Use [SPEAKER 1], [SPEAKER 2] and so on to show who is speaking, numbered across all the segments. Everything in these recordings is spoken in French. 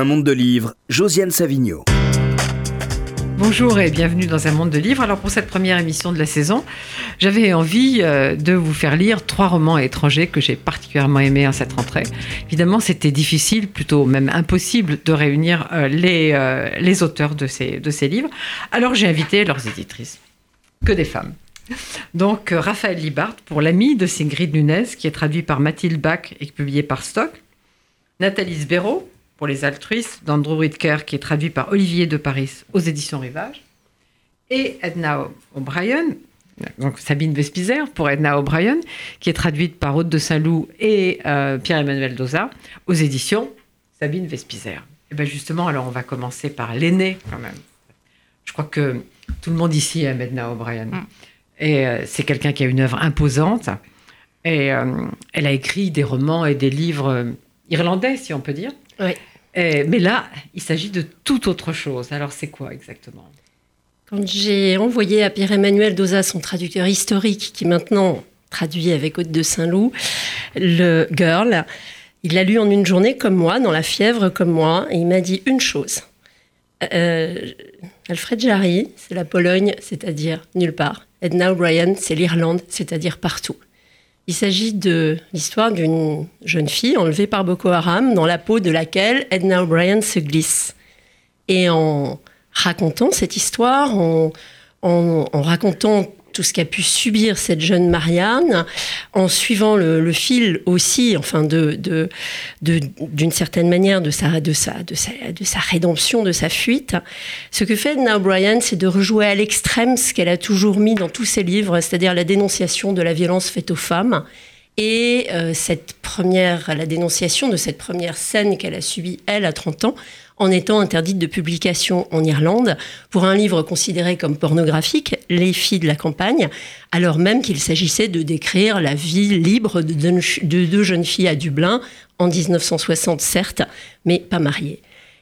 [SPEAKER 1] Un monde de livres, Josiane Savigno.
[SPEAKER 2] Bonjour et bienvenue dans un monde de livres. Alors pour cette première émission de la saison, j'avais envie euh, de vous faire lire trois romans étrangers que j'ai particulièrement aimés en cette rentrée. Évidemment, c'était difficile, plutôt même impossible, de réunir euh, les, euh, les auteurs de ces, livres. Alors j'ai invité leurs éditrices, que des femmes. Donc Raphaël Libart pour L'ami de Sigrid Nunez, qui est traduit par Mathilde Bach et publié par Stock. Nathalie Sbero pour Les altruistes d'Andrew Whitker, qui est traduit par Olivier de Paris aux éditions Rivage. Et Edna O'Brien, donc Sabine Vespizer pour Edna O'Brien, qui est traduite par Aude de Saint-Loup et euh, Pierre-Emmanuel Doza aux éditions Sabine Vespizer. Et bien justement, alors on va commencer par l'aîné quand même. Je crois que tout le monde ici aime Edna O'Brien. Mm. Et euh, c'est quelqu'un qui a une œuvre imposante. Et euh, elle a écrit des romans et des livres irlandais, si on peut dire.
[SPEAKER 3] Oui.
[SPEAKER 2] Euh, mais là, il s'agit de tout autre chose. Alors, c'est quoi exactement?
[SPEAKER 3] Quand j'ai envoyé à Pierre-Emmanuel Doza, son traducteur historique, qui maintenant traduit avec Haute de Saint-Loup, le Girl, il l'a lu en une journée comme moi, dans la fièvre comme moi, et il m'a dit une chose. Euh, Alfred Jarry, c'est la Pologne, c'est-à-dire nulle part. Edna O'Brien, c'est l'Irlande, c'est-à-dire partout. Il s'agit de l'histoire d'une jeune fille enlevée par Boko Haram dans la peau de laquelle Edna O'Brien se glisse. Et en racontant cette histoire, en, racontant tout ce qu'a pu subir cette jeune Marianne, en suivant le, fil aussi, enfin, de, d'une certaine manière, de sa, de, sa, de, sa, de sa rédemption, de sa fuite. Ce que fait Edna O'Brien, c'est de rejouer à l'extrême ce qu'elle a toujours mis dans tous ses livres, c'est-à-dire la dénonciation de la violence faite aux femmes. Et euh, cette première, la dénonciation de cette première scène qu'elle a subie, elle, à 30 ans, en étant interdite de publication en Irlande pour un livre considéré comme pornographique, Les filles de la campagne, alors même qu'il s'agissait de décrire la vie libre de deux jeunes filles à Dublin en 1960, certes, mais pas mariées.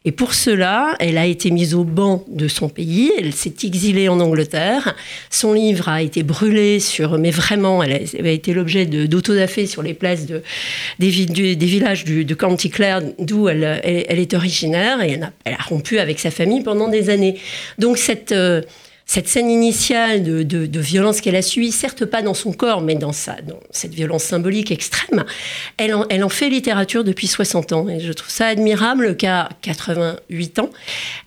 [SPEAKER 3] Et pour cela, elle a été mise au banc de son pays, elle s'est exilée en Angleterre, son livre a été brûlé sur, mais vraiment, elle a, été l'objet d'autodafé sur les places de, des, villages du, de County Clare, d'où elle, est originaire, et elle a, elle a, rompu avec sa famille pendant des années. Donc cette... Euh, cette scène initiale de, violence qu'elle a subie, certes pas dans son corps, mais dans, sa, dans cette violence symbolique extrême, elle en, elle en, fait littérature depuis 60 ans. Et je trouve ça admirable qu'à 88 ans,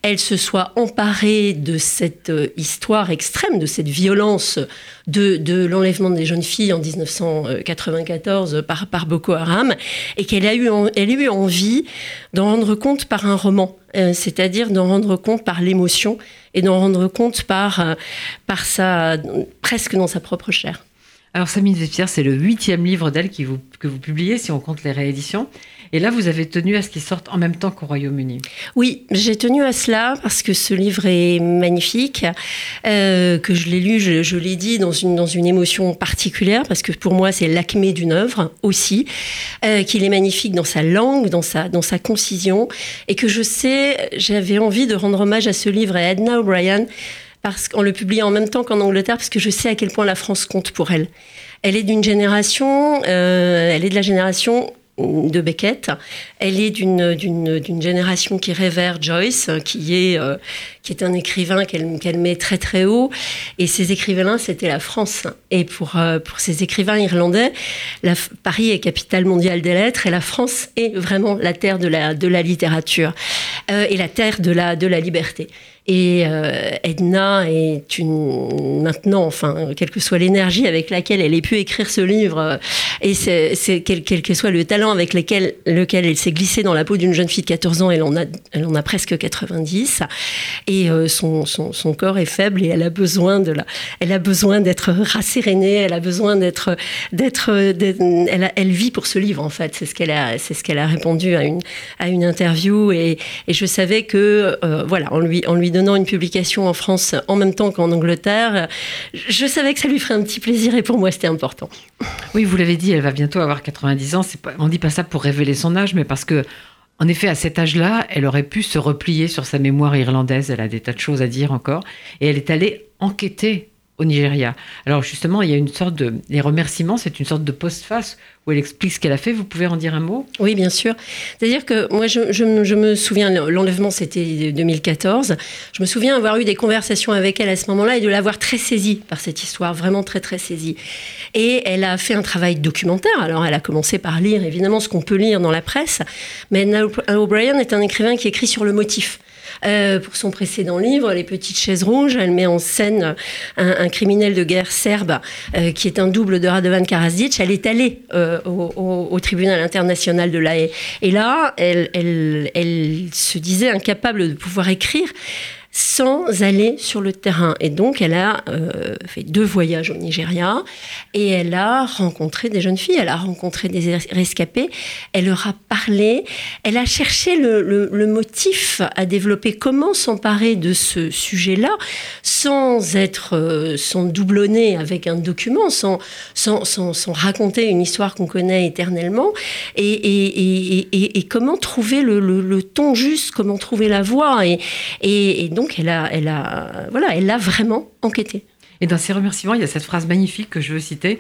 [SPEAKER 3] elle se soit emparée de cette euh, histoire extrême, de cette violence de, de l'enlèvement des jeunes filles en 1994 par, par Boko Haram, et qu'elle a, eu elle a eu envie d'en rendre compte par un roman, euh, c'est-à-dire d'en rendre compte par l'émotion et d'en rendre compte par, euh, par sa, presque dans sa propre chair.
[SPEAKER 2] Alors, Samine Vespierre, c'est le huitième livre d'elle que vous publiez, si on compte les rééditions. Et là, vous avez tenu à ce qu'il sorte en même temps qu'au Royaume-Uni.
[SPEAKER 3] Oui, j'ai tenu à cela parce que ce livre est magnifique, euh, que je l'ai lu, je, l'ai dit, dans une, dans une émotion particulière, parce que pour moi, c'est l'acmé d'une œuvre aussi, euh, qu'il est magnifique dans sa langue, dans sa, dans sa concision, et que je sais, j'avais envie de rendre hommage à ce livre à Edna O'Brien, parce qu'on le publie en même temps qu'en Angleterre, parce que je sais à quel point la France compte pour elle. Elle est d'une génération, euh, elle est de la génération de Beckett. Elle est d'une, génération qui révère Joyce, qui est, euh, qui est un écrivain qu'elle, met très très haut. Et ces écrivains, c'était la France. Et pour, euh, pour ces écrivains irlandais, la, Paris est capitale mondiale des lettres et la France est vraiment la terre de la, de la littérature euh, et la terre de la, de la liberté. Et euh, Edna est une maintenant, enfin, quelle que soit l'énergie avec laquelle elle ait pu écrire ce livre, euh, et c'est quel, que soit le talent avec lequel, elle s'est glissée dans la peau d'une jeune fille de 14 ans, elle en a, presque 90, et euh, son, corps est faible et elle a besoin de la, elle a besoin d'être rassérénée, elle a besoin d'être, d'être, elle, vit pour ce livre en fait, c'est ce qu'elle a, c'est ce qu'elle a répondu à une, à une interview, et, je savais que, voilà, en lui, en lui donnant une publication en France en même temps qu'en Angleterre, je savais que ça lui ferait un petit plaisir et pour moi c'était important.
[SPEAKER 2] Oui, vous l'avez dit, elle va bientôt avoir 90 ans. On dit pas ça pour révéler son âge, mais parce que en effet, à cet âge-là, elle aurait pu se replier sur sa mémoire irlandaise. Elle a des tas de choses à dire encore. Et elle est allée enquêter au Nigeria. Alors justement, il y a une sorte de... Les remerciements, c'est une sorte de postface où elle explique ce qu'elle a fait. Vous pouvez en dire un mot?
[SPEAKER 3] Oui, bien sûr. C'est-à-dire que moi, je, je me souviens, l'enlèvement, c'était 2014. Je me souviens avoir eu des conversations avec elle à ce moment-là et de l'avoir très saisie par cette histoire, vraiment très, très saisie. Et elle a fait un travail documentaire. Alors, elle a commencé par lire, évidemment, ce qu'on peut lire dans la presse. Mais O'Brien est un écrivain qui écrit sur le motif. Euh, pour son précédent livre, Les Petites Chaises Rouges, elle met en scène un, criminel de guerre serbe euh, qui est un double de Radovan Karadzic. Elle est allée euh, au, tribunal international de La Haye. Et là, elle, elle se disait incapable de pouvoir écrire sans aller sur le terrain. Et donc, elle a euh, fait deux voyages au Nigeria et elle a rencontré des jeunes filles, elle a rencontré des rescapés, elle leur a parlé, elle a cherché le, motif à développer, comment s'emparer de ce sujet-là sans être, euh, sans doublonner avec un document, sans, sans, sans, raconter une histoire qu'on connaît éternellement, et, et, et, et comment trouver le, ton juste, comment trouver la voix. Et, et, donc, donc, elle a, voilà, elle a vraiment enquêté.
[SPEAKER 2] Et dans ses remerciements, il y a cette phrase magnifique que je veux citer.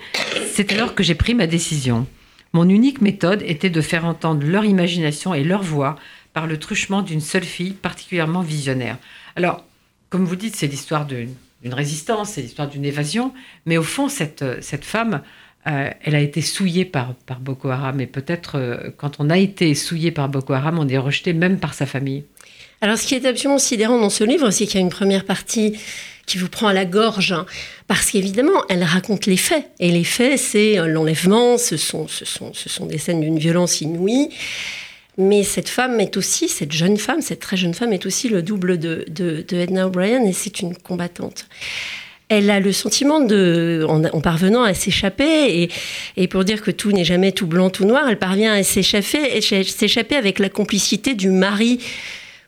[SPEAKER 2] C'est alors que j'ai pris ma décision. Mon unique méthode était de faire entendre leur imagination et leur voix par le truchement d'une seule fille particulièrement visionnaire. Alors, comme vous dites, c'est l'histoire d'une résistance, c'est l'histoire d'une évasion, mais au fond, cette, femme, euh, elle a été souillée par, par Boko Haram, et peut-être euh, quand on a été souillé par Boko Haram, on est rejeté même par sa famille.
[SPEAKER 3] Alors, ce qui est absolument sidérant dans ce livre, c'est qu'il y a une première partie qui vous prend à la gorge, hein, parce qu'évidemment, elle raconte les faits. Et les faits, c'est euh, l'enlèvement, ce sont, ce, sont, ce sont des scènes d'une violence inouïe. Mais cette femme est aussi, cette jeune femme, cette très jeune femme est aussi le double de, Edna O'Brien et c'est une combattante elle a le sentiment de, en, parvenant à s'échapper, et, et, pour dire que tout n'est jamais tout blanc, tout noir, elle parvient à s'échapper, s'échapper avec la complicité du mari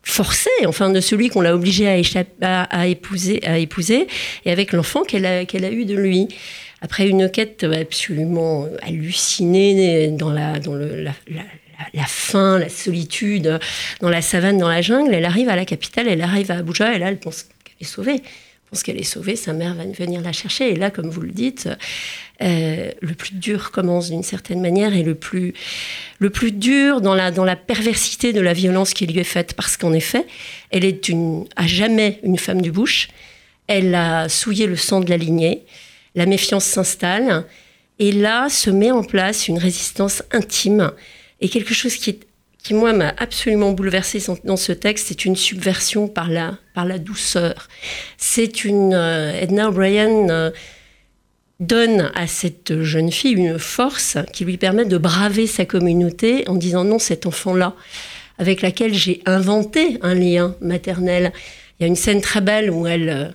[SPEAKER 3] forcé, enfin de celui qu'on l'a obligé à, à, épouser, à épouser, et avec l'enfant qu'elle a, qu'elle a eu de lui. Après une quête absolument hallucinée dans la, dans le, la, la, la faim, la solitude, dans la savane, dans la jungle, elle arrive à la capitale, elle arrive à Abuja, et là, elle pense qu'elle est sauvée qu'elle est sauvée, sa mère va venir la chercher. Et là, comme vous le dites, euh, le plus dur commence d'une certaine manière et le plus, le plus dur dans la, dans la perversité de la violence qui lui est faite. Parce qu'en effet, elle est une, à jamais une femme du bush. Elle a souillé le sang de la lignée. La méfiance s'installe. Et là se met en place une résistance intime et quelque chose qui est qui moi m'a absolument bouleversée dans ce texte, c'est une subversion par la, par la douceur. C'est une euh, Edna O'Brien euh, donne à cette jeune fille une force qui lui permet de braver sa communauté en disant non, cet enfant-là, avec laquelle j'ai inventé un lien maternel. Il y a une scène très belle où elle, euh,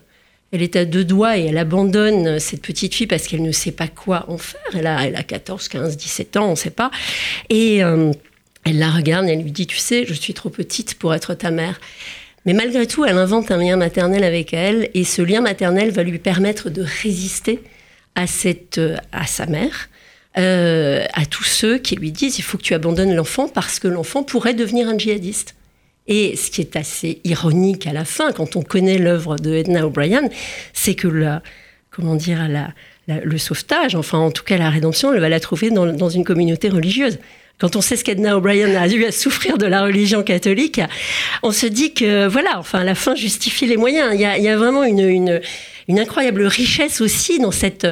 [SPEAKER 3] elle est à deux doigts et elle abandonne cette petite fille parce qu'elle ne sait pas quoi en faire. Elle a, elle a 14, 15, 17 ans, on ne sait pas. Et elle la regarde et elle lui dit, tu sais, je suis trop petite pour être ta mère. Mais malgré tout, elle invente un lien maternel avec elle et ce lien maternel va lui permettre de résister à, cette, à sa mère, euh, à tous ceux qui lui disent il faut que tu abandonnes l'enfant parce que l'enfant pourrait devenir un djihadiste. Et ce qui est assez ironique à la fin, quand on connaît l'œuvre de Edna O'Brien, c'est que la, comment dire, le sauvetage, enfin en tout cas la rédemption, elle va la trouver dans une communauté religieuse quand on sait ce qu'Edna O'Brien a eu à souffrir de la religion catholique, on se dit que, voilà, enfin, la fin justifie les moyens. Il y a, vraiment une, une, une, incroyable richesse aussi dans cette,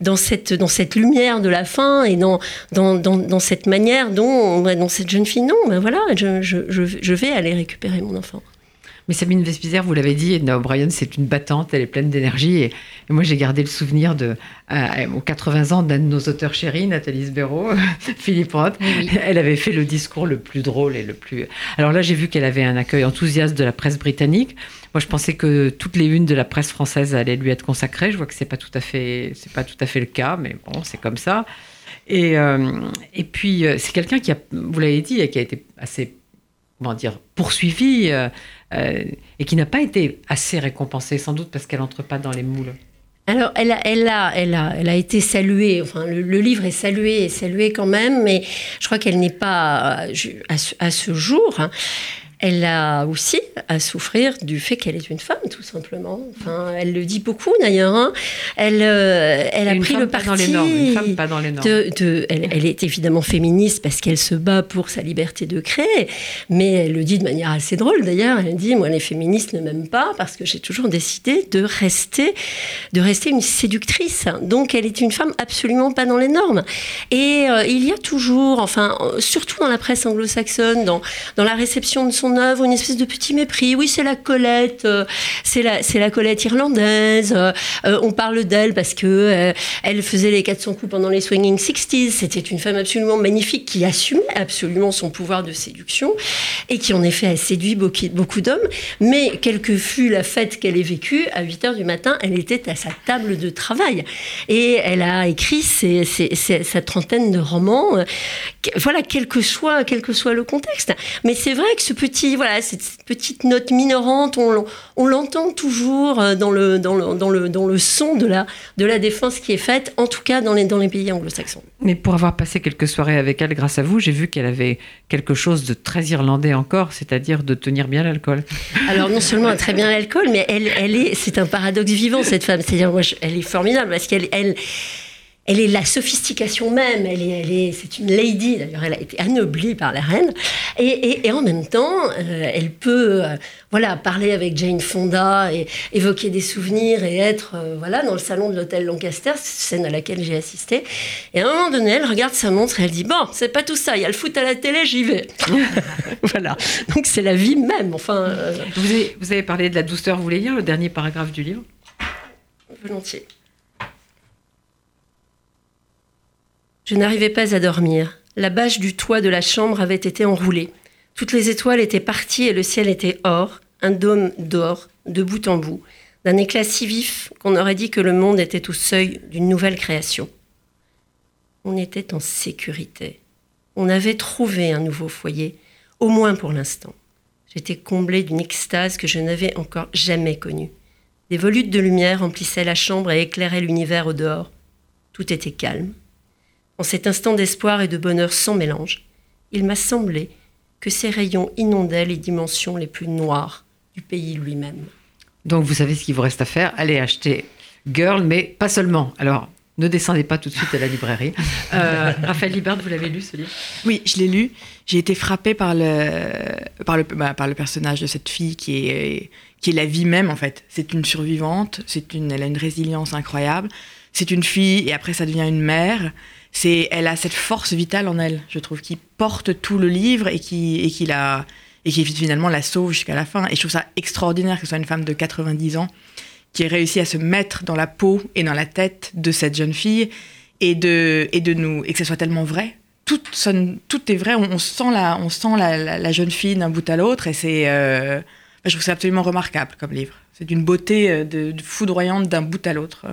[SPEAKER 3] dans cette, dans cette lumière de la fin et dans, dans, dans, dans cette manière dont, dont cette jeune fille, non, ben voilà, je, je, je vais aller récupérer mon enfant.
[SPEAKER 2] Mais Sabine Vespizer, vous l'avez dit, Edna O'Brien, c'est une battante, elle est pleine d'énergie. Et, moi, j'ai gardé le souvenir de, aux 80 ans d'un de nos auteurs chéris, Nathalie Sbero, Philippe Roth. Elle avait fait le discours le plus drôle et le plus. Alors là, j'ai vu qu'elle avait un accueil enthousiaste de la presse britannique. Moi, je pensais que toutes les unes de la presse française allaient lui être consacrées. Je vois que c'est pas tout à fait, c'est pas tout à fait le cas, mais bon, c'est comme ça. Et, euh, et puis, euh, c'est quelqu'un qui a, vous l'avez dit, qui a été assez comment dire, poursuivie euh, euh, et qui n'a pas été assez récompensée, sans doute parce qu'elle n'entre pas dans les moules.
[SPEAKER 3] Alors, elle a, elle a, elle a, elle a été saluée. Enfin, le, livre est salué, salué quand même, mais je crois qu'elle n'est pas à, ce, jour. Hein. Elle a aussi à souffrir du fait qu'elle est une femme, tout simplement. Enfin, elle le dit beaucoup d'ailleurs. Hein. Elle, euh, elle a pris le parti.
[SPEAKER 2] Pas dans les normes. Une femme pas dans les normes.
[SPEAKER 3] De, elle, est évidemment féministe parce qu'elle se bat pour sa liberté de créer, mais elle le dit de manière assez drôle d'ailleurs. Elle dit Moi, les féministes ne m'aiment pas parce que j'ai toujours décidé de rester, de rester une séductrice. Donc, elle est une femme absolument pas dans les normes. Et euh, il y a toujours, enfin, surtout dans la presse anglo-saxonne, dans, dans la réception de son œuvre une espèce de petit mépris. Oui, c'est la Colette, euh, c'est la, la Colette irlandaise. Euh, euh, on parle d'elle parce que elle faisait les 400 coups pendant les swinging 60s. C'était une femme absolument magnifique qui assumait absolument son pouvoir de séduction et qui en effet a séduit beaucoup, d'hommes. Mais quelle que fût la fête qu'elle ait vécue, à 8 heures du matin, elle était à sa table de travail et elle a écrit sa trentaine de romans. Voilà, quel que soit, quel que soit le contexte. Mais c'est vrai que ce petit voilà, cette petite note minorante, on, l'entend toujours euh, dans le, dans, le, dans, le, dans le son de la, de la défense qui est faite, en tout cas dans les, dans les pays anglo-saxons.
[SPEAKER 2] Mais pour avoir passé quelques soirées avec elle, grâce à vous, j'ai vu qu'elle avait quelque chose de très irlandais encore, c'est-à-dire de tenir bien l'alcool.
[SPEAKER 3] Alors non seulement très bien l'alcool, mais elle, elle est, c'est un paradoxe vivant cette femme. C'est-à-dire, moi, elle est formidable parce qu'elle, elle, elle est la sophistication même, elle est, elle est, c'est une lady, d'ailleurs elle a été anoblie par la reine, et, et, en même temps, euh, elle peut euh, voilà, parler avec Jane Fonda et évoquer des souvenirs et être euh, voilà, dans le salon de l'hôtel Lancaster, scène à laquelle j'ai assisté. Et à un moment donné, elle regarde sa montre et elle dit Bon, c'est pas tout ça, il y a le foot à la télé, j'y vais. voilà, donc c'est la vie même. Enfin,
[SPEAKER 2] vous, avez, vous avez parlé de la douceur, vous voulez lire le dernier paragraphe du livre?
[SPEAKER 3] Volontiers. Je n'arrivais pas à dormir. La bâche du toit de la chambre avait été enroulée. Toutes les étoiles étaient parties et le ciel était or, un dôme d'or, de bout en bout, d'un éclat si vif qu'on aurait dit que le monde était au seuil d'une nouvelle création. On était en sécurité. On avait trouvé un nouveau foyer, au moins pour l'instant. J'étais comblée d'une extase que je n'avais encore jamais connue. Des volutes de lumière emplissaient la chambre et éclairaient l'univers au dehors. Tout était calme. En cet instant d'espoir et de bonheur sans mélange, il m'a semblé que ces rayons inondaient les dimensions les plus noires du pays lui-même.
[SPEAKER 2] Donc vous savez ce qu'il vous reste à faire, allez acheter Girl, mais pas seulement. Alors, ne descendez pas tout de suite à la librairie. Euh, Raphaël Libert, vous l'avez lu ce livre?
[SPEAKER 4] Oui, je l'ai lu. J'ai été frappée par le, par, le, bah, par le personnage de cette fille qui est, qui est la vie même en fait. C'est une survivante, c'est une, elle a une résilience incroyable. C'est une fille et après ça devient une mère c'est, elle a cette force vitale en elle, je trouve, qui porte tout le livre et qui, et qui la, et qui finalement la sauve jusqu'à la fin. Et je trouve ça extraordinaire que ce soit une femme de 90 ans qui ait réussi à se mettre dans la peau et dans la tête de cette jeune fille et de, et de nous, et que ce soit tellement vrai. Tout, tout est vrai, on, sent, la, on sent la, la, jeune fille d'un bout à l'autre et c'est, euh, je trouve ça absolument remarquable comme livre. C'est d'une beauté euh, foudroyante d'un bout à l'autre.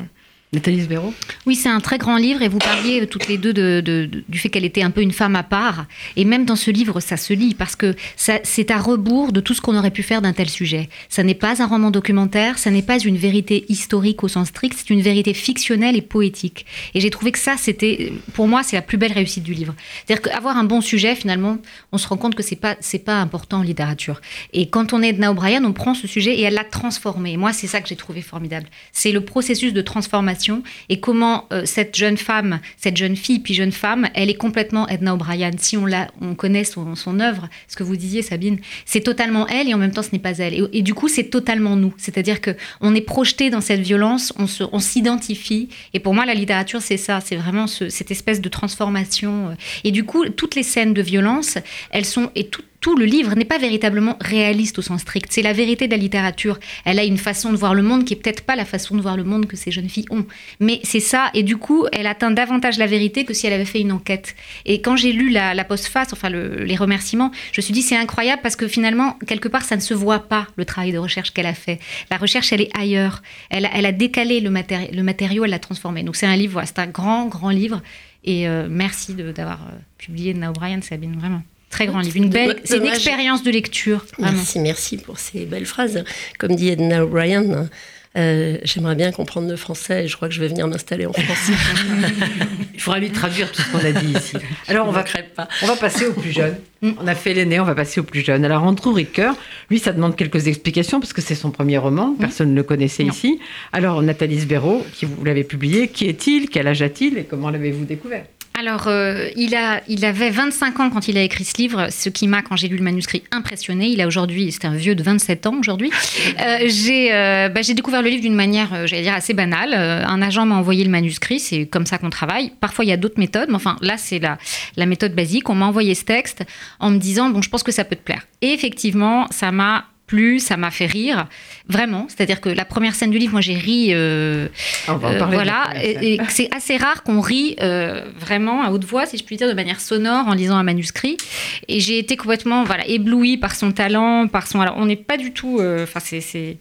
[SPEAKER 2] Nathalie Sbero
[SPEAKER 5] Oui, c'est un très grand livre et vous parliez toutes les deux de, du fait qu'elle était un peu une femme à part. Et même dans ce livre, ça se lit parce que c'est à rebours de tout ce qu'on aurait pu faire d'un tel sujet. Ça n'est pas un roman documentaire, ça n'est pas une vérité historique au sens strict, c'est une vérité fictionnelle et poétique. Et j'ai trouvé que ça, c'était, pour moi, c'est la plus belle réussite du livre. C'est-à-dire qu'avoir un bon sujet, finalement, on se rend compte que c'est pas, pas important en littérature. Et quand on est Edna O'Brien, on prend ce sujet et elle l'a transformé. Et moi, c'est ça que j'ai trouvé formidable. C'est le processus de transformation et comment euh, cette jeune femme, cette jeune fille puis jeune femme, elle est complètement Edna O'Brien. Si on, la, on connaît son, œuvre, ce que vous disiez Sabine, c'est totalement elle et en même temps ce n'est pas elle. Et, du coup c'est totalement nous. C'est-à-dire que on est projeté dans cette violence, on s'identifie. et pour moi la littérature c'est ça, c'est vraiment cette espèce de transformation. Et du coup toutes les scènes de violence, elles sont et tout, tout le livre n'est pas véritablement réaliste au sens strict. C'est la vérité de la littérature. Elle a une façon de voir le monde qui est peut-être pas la façon de voir le monde que ces jeunes filles ont. Mais c'est ça, et du coup, elle atteint davantage la vérité que si elle avait fait une enquête. Et quand j'ai lu la, postface, enfin les remerciements, je me suis dit c'est incroyable parce que finalement, quelque part, ça ne se voit pas le travail de recherche qu'elle a fait. La recherche, elle est ailleurs. Elle, a décalé le, matériau, elle l'a transformé. Donc c'est un livre, c'est un grand, grand livre. Et euh, merci d'avoir euh, publié Now O'Brien, Sabine, vraiment. Très grand livre. Une belle, c'est une expérience de lecture.
[SPEAKER 3] Merci, merci pour ces belles phrases. Comme dit Edna O'Brien, Euh, J'aimerais bien comprendre le français et je crois que je vais venir m'installer en France.
[SPEAKER 2] Il faudra lui traduire tout ce qu'on a dit ici. Alors on va,
[SPEAKER 3] pas.
[SPEAKER 2] on va passer au plus jeune. On a fait l'aîné, on va passer au plus jeune. Alors Andrew Ricker, lui, ça demande quelques explications parce que c'est son premier roman, personne ne le connaissait ici. Alors Nathalie Sbero, qui vous l'avez publié, qui est-il, quel âge a-t-il? Et comment l'avez-vous découvert?
[SPEAKER 5] Alors, euh, il, a, il avait 25 ans quand il a écrit ce livre, ce qui m'a, quand j'ai lu le manuscrit, impressionné. Il a aujourd'hui, c'est un vieux de 27 ans aujourd'hui. Euh, j'ai, euh, bah, j'ai découvert le livre d'une manière, j'allais dire, assez banale. un agent m'a envoyé le manuscrit, c'est comme ça qu'on travaille. Parfois, il y a d'autres méthodes, mais enfin, là, c'est la, la méthode basique. On m'a envoyé ce texte en me disant, bon, je pense que ça peut te plaire. Et effectivement, ça m'a plu, ça m'a fait rire, vraiment. C'est-à-dire que la première scène du livre, moi j'ai ri. Euh,
[SPEAKER 2] On va en parler
[SPEAKER 5] voilà, et, et c'est assez rare qu'on rit euh, vraiment à haute voix, si je puis dire, de manière sonore en lisant un manuscrit. Et j'ai été complètement voilà éblouie par son talent, par son. Alors on n'est pas du tout, euh, enfin c'est,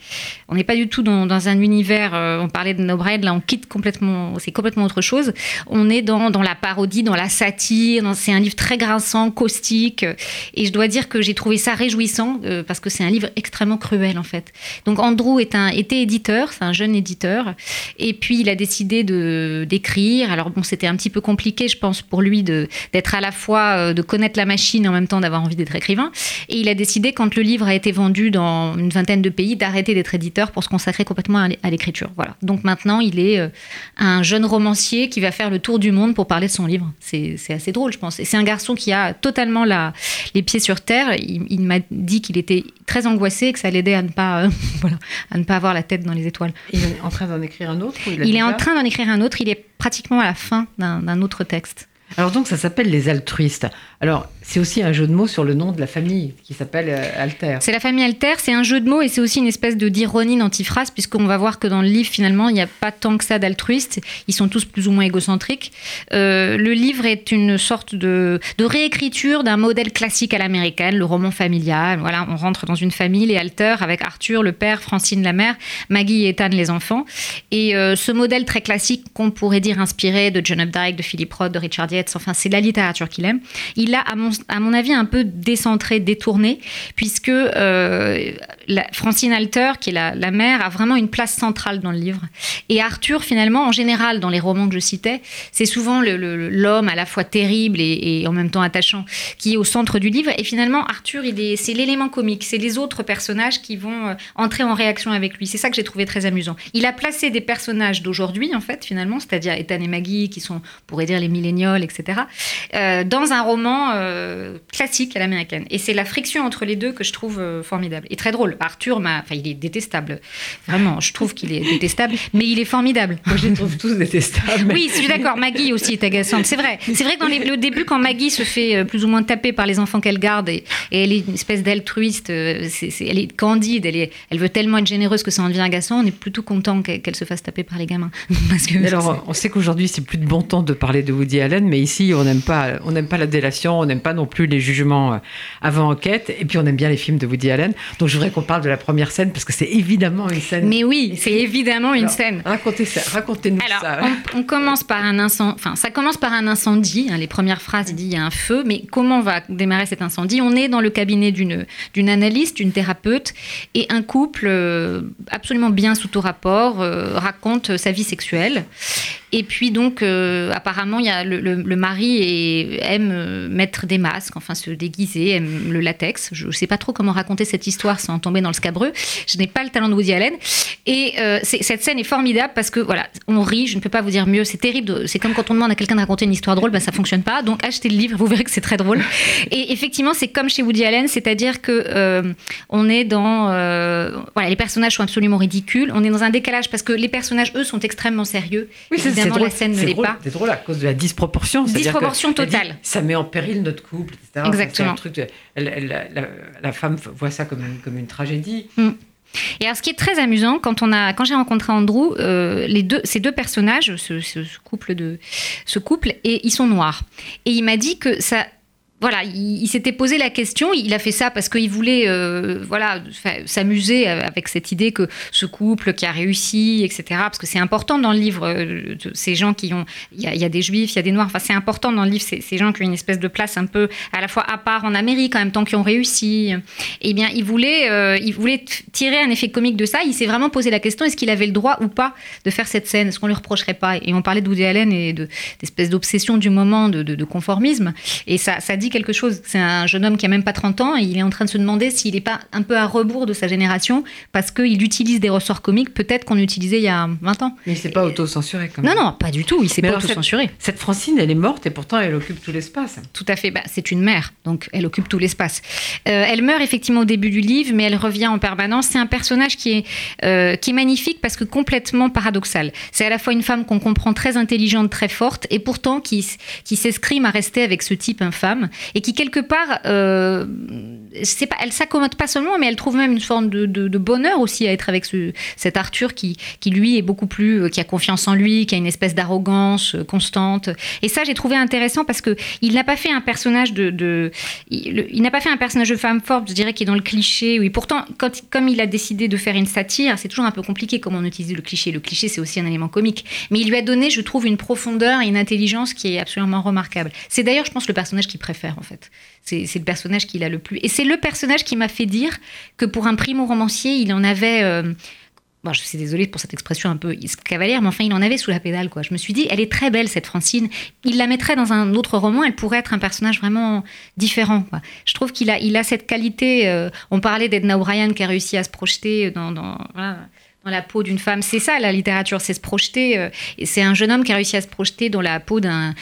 [SPEAKER 5] on n'est pas du tout dans, dans un univers. euh, on parlait de No Bread, là on quitte complètement, c'est complètement autre chose. On est dans, dans la parodie, dans la satire. dans- C'est un livre très grinçant, caustique. Et je dois dire que j'ai trouvé ça réjouissant euh, parce que c'est un livre extrêmement cruel en fait. Donc Andrew un, était éditeur, c'est un jeune éditeur. Et puis il a décidé de d'écrire. Alors bon, c'était un petit peu compliqué, je pense, pour lui de d'être à la fois euh, de connaître la machine et en même temps d'avoir envie d'être écrivain. Et il a décidé, quand le livre a été vendu dans une vingtaine de pays, d'arrêter d'être éditeur pour se consacrer complètement à l'é- à l'écriture. Voilà. Donc maintenant, il est euh, un jeune romancier qui va faire le tour du monde pour parler de son livre. C'est assez drôle, je pense. Et c'est un garçon qui a totalement la, les pieds sur terre. Il m'a dit qu'il était très angoissé et que ça l'aidait à ne pas, euh, voilà, à ne pas avoir la tête dans les étoiles.
[SPEAKER 2] Il est en train d'en écrire un autre ou il,
[SPEAKER 5] Il est en train d'en écrire un autre. Il est pratiquement à la fin d'un d'un autre texte.
[SPEAKER 2] Alors donc ça s'appelle Les Altruistes. Alors c'est aussi un jeu de mots sur le nom de la famille qui s'appelle euh, Alter.
[SPEAKER 5] C'est la famille Alter, c'est un jeu de mots et c'est aussi une espèce d'ironie d'antiphrase puisqu'on va voir que dans le livre finalement il n'y a pas tant que ça d'altruistes, ils sont tous plus ou moins égocentriques. Euh, le livre est une sorte de, réécriture d'un modèle classique à l'américaine, le roman familial. Voilà, on rentre dans une famille, les Alter avec Arthur le père, Francine la mère, Maggie et Ethan les enfants. Et euh, ce modèle très classique qu'on pourrait dire inspiré de John Updike, de Philip Roth, de Richard Yates, enfin c'est la littérature qu'il aime. Il l'a à mon, à mon avis un peu décentré, détourné, puisque euh, Francine Alter, qui est la, mère, a vraiment une place centrale dans le livre. Et Arthur, finalement, en général, dans les romans que je citais, c'est souvent l'homme à la fois terrible et, en même temps attachant qui est au centre du livre. Et finalement, Arthur, c'est l'élément comique, c'est les autres personnages qui vont euh, entrer en réaction avec lui. C'est ça que j'ai trouvé très amusant. Il a placé des personnages d'aujourd'hui, en fait, finalement, c'est-à-dire Ethan et Maggie, qui sont, on pourrait dire, les millénioles, etc., euh, dans un roman euh, classique à l'américaine. Et c'est la friction entre les deux que je trouve formidable. Et très drôle. Arthur, m'a- enfin, il est détestable. Vraiment, je trouve qu'il est détestable, mais il est formidable.
[SPEAKER 2] Moi je les trouve tous détestables. mais-
[SPEAKER 5] Oui, je suis d'accord. Maggie aussi est agaçante. C'est vrai. C'est vrai que dans les- le début, quand Maggie se fait euh, plus ou moins taper par les enfants qu'elle garde et, et elle est une espèce d'altruiste, euh, elle est candide, elle, est, elle veut tellement être généreuse que ça en devient agaçant. On est plutôt content qu'elle se fasse taper par les gamins. Parce que
[SPEAKER 2] Mais Alors, on sait qu'aujourd'hui, c'est plus de bon temps de parler de Woody Allen, mais ici, on n'aime pas, on n'aime pas la délation, on n'aime pas non plus les jugements euh, avant enquête, et puis on aime bien les films de Woody Allen. Donc, je voudrais qu'on parle de la première scène parce que c'est évidemment une scène.
[SPEAKER 5] Mais oui, c'est évidemment une
[SPEAKER 2] Alors,
[SPEAKER 5] scène.
[SPEAKER 2] Racontez ça, racontez-nous ça.
[SPEAKER 5] on, on commence par un incendie. Enfin, ça commence par un incendie. hein, les premières phrases, il dit il y a un feu. Mais comment va démarrer cet incendie? On est dans le cabinet d'une d'une analyste, d'une thérapeute, et un couple euh, absolument bien sous tout rapport euh, raconte sa vie sexuelle. Et puis donc, euh, apparemment, y a le, mari aime euh, mettre des masques, enfin se déguiser, aime le latex. Je ne sais pas trop comment raconter cette histoire sans tomber dans le scabreux. Je n'ai pas le talent de Woody Allen. Et euh, cette scène est formidable parce que voilà, on rit. Je ne peux pas vous dire mieux. C'est terrible. C'est comme quand on demande à quelqu'un de raconter une histoire drôle, ben ça fonctionne pas. Donc achetez le livre, vous verrez que c'est très drôle. Et effectivement, c'est comme chez Woody Allen, c'est-à-dire que euh, on est dans voilà, les personnages sont absolument ridicules. On est dans un décalage parce que les personnages eux sont extrêmement sérieux.
[SPEAKER 2] Oui, c'est
[SPEAKER 5] Évidemment,
[SPEAKER 2] drôle.
[SPEAKER 5] la scène ne
[SPEAKER 2] C'est
[SPEAKER 5] l'est
[SPEAKER 2] drôle-
[SPEAKER 5] pas.
[SPEAKER 2] C'est drôle à cause de la disproportion.
[SPEAKER 5] Disproportion
[SPEAKER 2] dit,
[SPEAKER 5] totale.
[SPEAKER 2] ça met en péril notre couple, etc.
[SPEAKER 5] Exactement.
[SPEAKER 2] Un truc de- la, la- la femme voit ça comme une, comme une tragédie.
[SPEAKER 5] Et alors, ce qui est très amusant, quand on a, quand j'ai rencontré Andrew, euh, les deux, ces deux personnages, ce, ce- ce couple de, ce couple, et ils sont noirs. Et il m'a dit que ça voilà, il, s'était posé la question. Il a fait ça parce qu'il voulait, euh, voilà, s'amuser avec cette idée que ce couple qui a réussi, etc. Parce que c'est important dans le livre, euh, ces gens qui ont, il y, a des juifs, il y a des noirs. Enfin, c'est important dans le livre, ces, gens qui ont une espèce de place un peu à la fois à part en Amérique, en même temps qui ont réussi. Eh bien, il voulait, euh, il voulait tirer un effet comique de ça. Il s'est vraiment posé la question est-ce qu'il avait le droit ou pas de faire cette scène? Est-ce qu'on lui reprocherait pas? Et on parlait de Woody Allen et d'espèce d'obsession du moment, de, de, conformisme. Et ça, ça dit quelque chose. C'est un jeune homme qui a même pas 30 ans et il est en train de se demander s'il n'est pas un peu à rebours de sa génération parce qu'il utilise des ressorts comiques peut-être qu'on utilisait il y a 20 ans.
[SPEAKER 2] Mais il s'est pas auto-censuré quand même.
[SPEAKER 5] Non, non, pas du tout. Il s'est pas auto-censuré.
[SPEAKER 2] Cette, Francine, elle est morte et pourtant elle occupe tout l'espace.
[SPEAKER 5] Tout à fait. Bah, c'est une mère, donc elle occupe tout l'espace. Euh, elle meurt effectivement au début du livre, mais elle revient en permanence. C'est un personnage qui est, euh, qui est magnifique parce que complètement paradoxal. C'est à la fois une femme qu'on comprend très intelligente, très forte, et pourtant qui, qui s'escrime à rester avec ce type infâme et qui quelque part, euh, pas, elle s'accommode pas seulement, mais elle trouve même une forme de, bonheur aussi à être avec ce, cet Arthur qui, lui est beaucoup plus, euh, qui a confiance en lui, qui a une espèce d'arrogance euh, constante. Et ça, j'ai trouvé intéressant parce que il n'a pas fait un personnage de, il, n'a pas fait un personnage de femme forte, je dirais, qui est dans le cliché. Oui, pourtant, comme il a décidé de faire une satire, c'est toujours un peu compliqué comment on utilise le cliché. Le cliché, c'est aussi un élément comique, mais il lui a donné, je trouve, une profondeur et une intelligence qui est absolument remarquable. C'est d'ailleurs, je pense, le personnage qu'il préfère en fait. C'est le personnage qu'il a le plus. Et c'est le personnage qui m'a fait dire que pour un primo-romancier, il en avait. Euh, bon, je suis désolée pour cette expression un peu cavalière, mais enfin, il en avait sous la pédale. Quoi. Je me suis dit, elle est très belle, cette Francine. Il la mettrait dans un autre roman, elle pourrait être un personnage vraiment différent. Je trouve qu'il a, il a cette qualité. Euh, on parlait d'Edna O'Brien qui a réussi à se projeter dans. dans dans la peau d'une femme. C'est ça la littérature, c'est se projeter. Euh, et c'est un jeune homme qui a réussi à se projeter dans la peau d'un,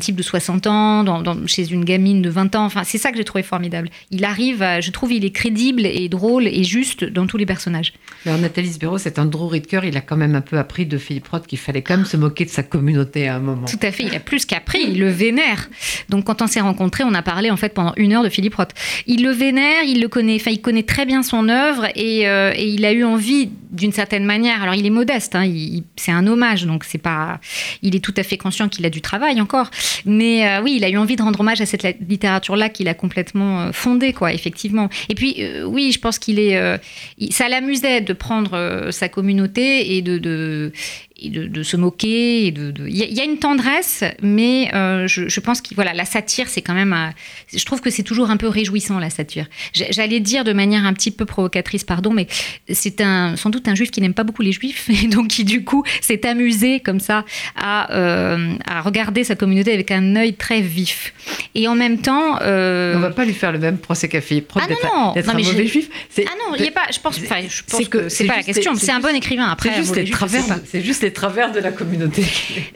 [SPEAKER 5] type de 60 ans, dans, chez une gamine de 20 ans. Enfin, c'est ça que j'ai trouvé formidable. Il arrive, je trouve, il est crédible et drôle et juste dans tous les personnages.
[SPEAKER 2] Alors Nathalie Sbero, c'est un Drew Ritker. Il a quand même un peu appris de Philippe Roth qu'il fallait quand même se moquer de sa communauté à un moment.
[SPEAKER 5] Tout à fait. Il a plus qu'appris. Il le vénère. Donc quand on s'est rencontrés, on a parlé en fait pendant une heure de Philippe Roth. Il le vénère. Il le connaît. Enfin, il connaît très bien son œuvre et, euh, et il a eu envie d'une certaine manière. Alors il est modeste, hein, c'est un hommage, donc c'est pas. Il est tout à fait conscient qu'il a du travail encore, mais euh, oui, il a eu envie de rendre hommage à cette littérature-là qu'il a complètement euh, fondée, quoi, effectivement. Et puis euh, oui, je pense qu'il est. ça l'amusait de prendre sa communauté et de, de de, se moquer. Il y, a une tendresse, mais euh, je, pense que voilà, la satire, c'est quand même. je trouve que c'est toujours un peu réjouissant, la satire. J'allais dire de manière un petit peu provocatrice, pardon, mais c'est un, sans doute un juif qui n'aime pas beaucoup les juifs, et donc qui, du coup, s'est amusé comme ça à, euh, à, regarder sa communauté avec un œil très vif. Et en même temps.
[SPEAKER 2] Euh... On va pas lui faire le même procès café
[SPEAKER 5] ah non, non, un mauvais juif. Ah non, il n'y a pas. Je pense, je pense que, c'est pas la question. C'est un bon écrivain. Après,
[SPEAKER 2] c'est juste les travers de la communauté.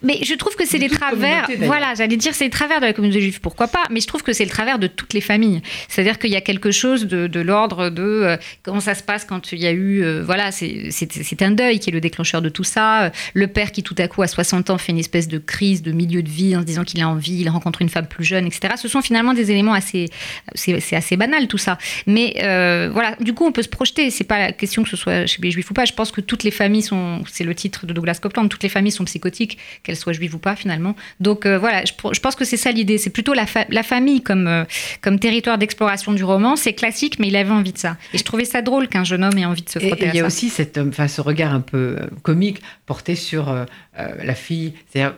[SPEAKER 5] Mais je trouve que c'est les travers. Voilà, j'allais dire c'est les travers de la communauté juive, pourquoi pas Mais je trouve que c'est le travers de toutes les familles. C'est-à-dire qu'il y a quelque chose de, l'ordre de euh, comment ça se passe quand il y a eu. Euh, voilà, c'est un deuil qui est le déclencheur de tout ça. Le père qui tout à coup à 60 ans fait une espèce de crise de milieu de vie en se disant qu'il a envie, il rencontre une femme plus jeune, etc. Ce sont finalement des éléments assez. C'est assez banal tout ça. Mais euh, voilà, du coup on peut se projeter. C'est pas la question que ce soit chez les juifs ou pas. Je pense que toutes les familles sont. C'est le titre de Douglas Copeland toutes les familles sont psychotiques, qu'elles soient juives ou pas finalement. Donc euh, voilà, je, pense que c'est ça l'idée. C'est plutôt la, la, famille comme, euh, comme territoire d'exploration du roman. C'est classique, mais il avait envie de ça. Et je trouvais ça drôle qu'un jeune homme ait envie de se frotter
[SPEAKER 2] et,
[SPEAKER 5] Il
[SPEAKER 2] y a aussi cette, enfin, ce regard un peu euh, comique porté sur la fille. C'est-à-dire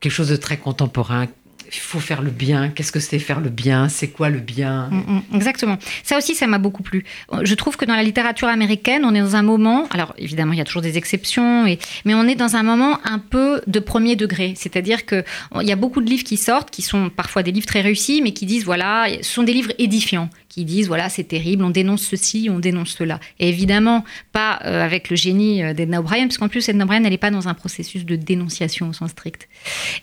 [SPEAKER 2] quelque chose de très contemporain, il faut faire le bien. Qu'est-ce que c'est faire le bien? C'est quoi le bien? Mm,
[SPEAKER 5] mm, Exactement. Ça aussi, ça m'a beaucoup plu. Je trouve que dans la littérature américaine, on est dans un moment, alors évidemment, il y a toujours des exceptions, mais on est dans un moment un peu de premier degré. C'est-à-dire qu'il y a beaucoup de livres qui sortent, qui sont parfois des livres très réussis, mais qui disent, voilà, ce sont des livres édifiants qui disent voilà c'est terrible, on dénonce ceci, on dénonce cela. Et évidemment pas euh, avec le génie euh, d'Edna O'Brien, parce qu'en plus Edna O'Brien elle n'est pas dans un processus de dénonciation au sens strict.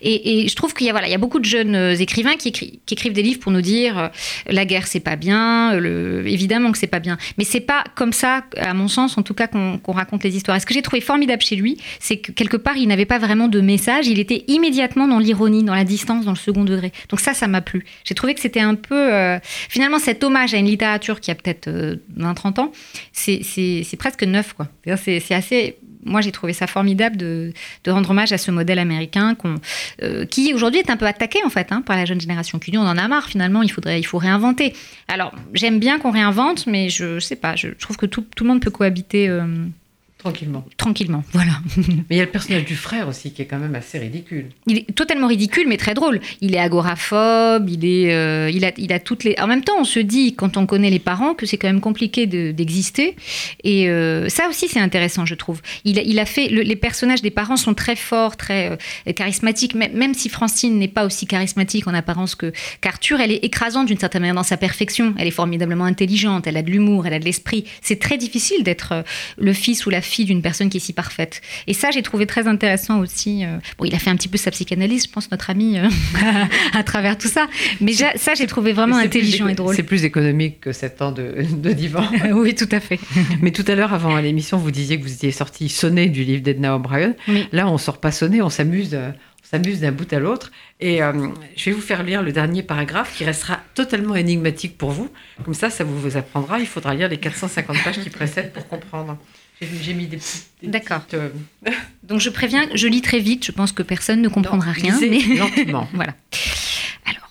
[SPEAKER 5] Et, je trouve qu'il y voilà il y a beaucoup de jeunes euh, écrivains qui, écrivent des livres pour nous dire la guerre c'est pas bien, le, évidemment que c'est pas bien, mais c'est pas comme ça à mon sens en tout cas qu'on raconte les histoires. Et ce que j'ai trouvé formidable chez lui, c'est que quelque part il n'avait pas vraiment de message, il était immédiatement dans l'ironie, dans la distance, dans le second degré. Donc ça ça m'a plu. J'ai trouvé que c'était un peu finalement cet hommage à une littérature qui a peut-être 20-30 euh, ans, c'est presque neuf. quoi. C'est assez moi, j'ai trouvé ça formidable de, rendre hommage à ce modèle américain euh, qui aujourd'hui est un peu attaqué en fait hein, par la jeune génération qui on en a marre finalement, il faudrait, il faut réinventer. Alors j'aime bien qu'on réinvente, mais je, je sais pas, je trouve que tout, tout le monde peut cohabiter. Euh,
[SPEAKER 2] Tranquillement.
[SPEAKER 5] Tranquillement, voilà.
[SPEAKER 2] mais il y a le personnage du frère aussi qui est quand même assez ridicule.
[SPEAKER 5] Il est totalement ridicule, mais très drôle. Il est agoraphobe, il, est, euh, il, a, il a toutes les. En même temps, on se dit, quand on connaît les parents, que c'est quand même compliqué d'exister. Et euh, ça aussi, c'est intéressant, je trouve. Il, il a fait. les personnages des parents sont très forts, très euh, charismatiques. Même, même si Francine n'est pas aussi charismatique en apparence que qu'Arthur, elle est écrasante d'une certaine manière dans sa perfection. Elle est formidablement intelligente, elle a de l'humour, elle a de l'esprit. C'est très difficile d'être le fils ou la fille d'une personne qui est si parfaite. Et ça, j'ai trouvé très intéressant aussi. Euh, bon, il a fait un petit peu sa psychanalyse, je pense, notre ami, euh, à travers tout ça. Mais ça, j'ai trouvé vraiment intelligent et drôle.
[SPEAKER 2] C'est plus économique que 7 ans de, divan.
[SPEAKER 5] oui, tout à fait.
[SPEAKER 2] Mais tout à l'heure, avant l'émission, vous disiez que vous étiez sorti sonné du livre d'Edna O'Brien. Là, on sort pas sonné, on s'amuse euh, s'amuse d'un bout à l'autre. Et je vais vous faire lire le dernier paragraphe qui restera totalement énigmatique pour vous. Comme ça, ça vous, vous apprendra. Il faudra lire les 450 pages qui précèdent pour comprendre. J'ai mis des petites.
[SPEAKER 5] D'accord. Euh, Donc je préviens, je lis très vite. Je pense que personne ne comprendra rien.
[SPEAKER 2] Mais... lentement.
[SPEAKER 5] voilà. Alors,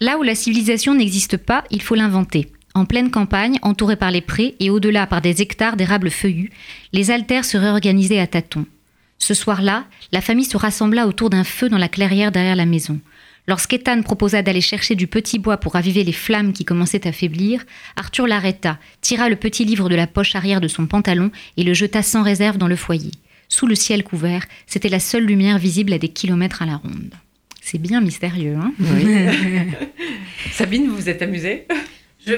[SPEAKER 5] là où la civilisation n'existe pas, il faut l'inventer. En pleine campagne, entourée par les prés et au-delà par des hectares d'érables feuillus, les altères se réorganisaient à tâtons. Ce soir-là, la famille se rassembla autour d'un feu dans la clairière derrière la maison. Lorsqu'Ethan proposa d'aller chercher du petit bois pour raviver les flammes qui commençaient à faiblir, Arthur l'arrêta, tira le petit livre de la poche arrière de son pantalon et le jeta sans réserve dans le foyer. Sous le ciel couvert, c'était la seule lumière visible à des kilomètres à la ronde. C'est bien mystérieux, hein?
[SPEAKER 2] Sabine, vous vous êtes amusée?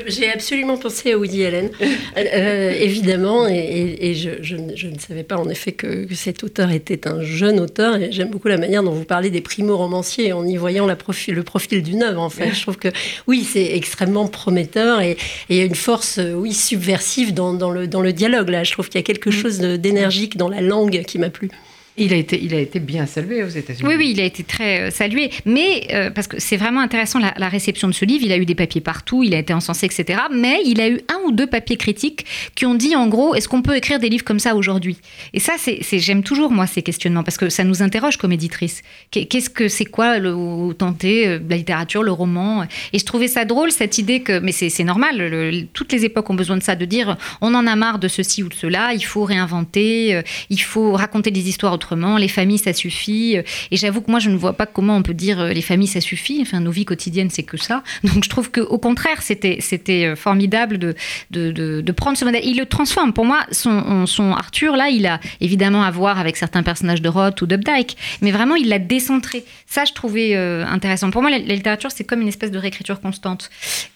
[SPEAKER 3] J'ai absolument pensé à Woody Allen, euh, euh, évidemment, et, je, ne savais pas en effet que, cet auteur était un jeune auteur, et j'aime beaucoup la manière dont vous parlez des primo-romanciers en y voyant la le profil d'une œuvre, en fait. Je trouve que, oui, c'est extrêmement prometteur, et il y a une force, oui, subversive dans, le, dans le dialogue, là. Je trouve qu'il y a quelque mm. chose d'énergique dans la langue qui m'a plu.
[SPEAKER 2] Il a, été, il a été bien salué aux États-Unis.
[SPEAKER 5] Oui, oui, il a été très euh, salué. Mais, euh, parce que c'est vraiment intéressant la, réception de ce livre, il a eu des papiers partout, il a été encensé, etc. Mais il a eu un ou deux papiers critiques qui ont dit, en gros, est-ce qu'on peut écrire des livres comme ça aujourd'hui? Et ça, c'est, j'aime toujours, moi, ces questionnements, parce que ça nous interroge comme éditrice. Qu'est-ce que c'est quoi le tenter, euh, la littérature, le roman? Et je trouvais ça drôle, cette idée que, mais c'est, normal, toutes les époques ont besoin de ça, de dire, on en a marre de ceci ou de cela, il faut réinventer, il faut raconter des histoires les familles, ça suffit. Et j'avoue que moi, je ne vois pas comment on peut dire euh, les familles, ça suffit. Enfin, nos vies quotidiennes, c'est que ça. Donc, je trouve qu'au contraire, c'était, c'était euh, formidable de, de, de, prendre ce modèle. Il le transforme. Pour moi, son, son Arthur, là, il a évidemment à voir avec certains personnages de Roth ou d'Updike, mais vraiment, il l'a décentré. Ça, je trouvais euh, intéressant. Pour moi, la, littérature, c'est comme une espèce de réécriture constante.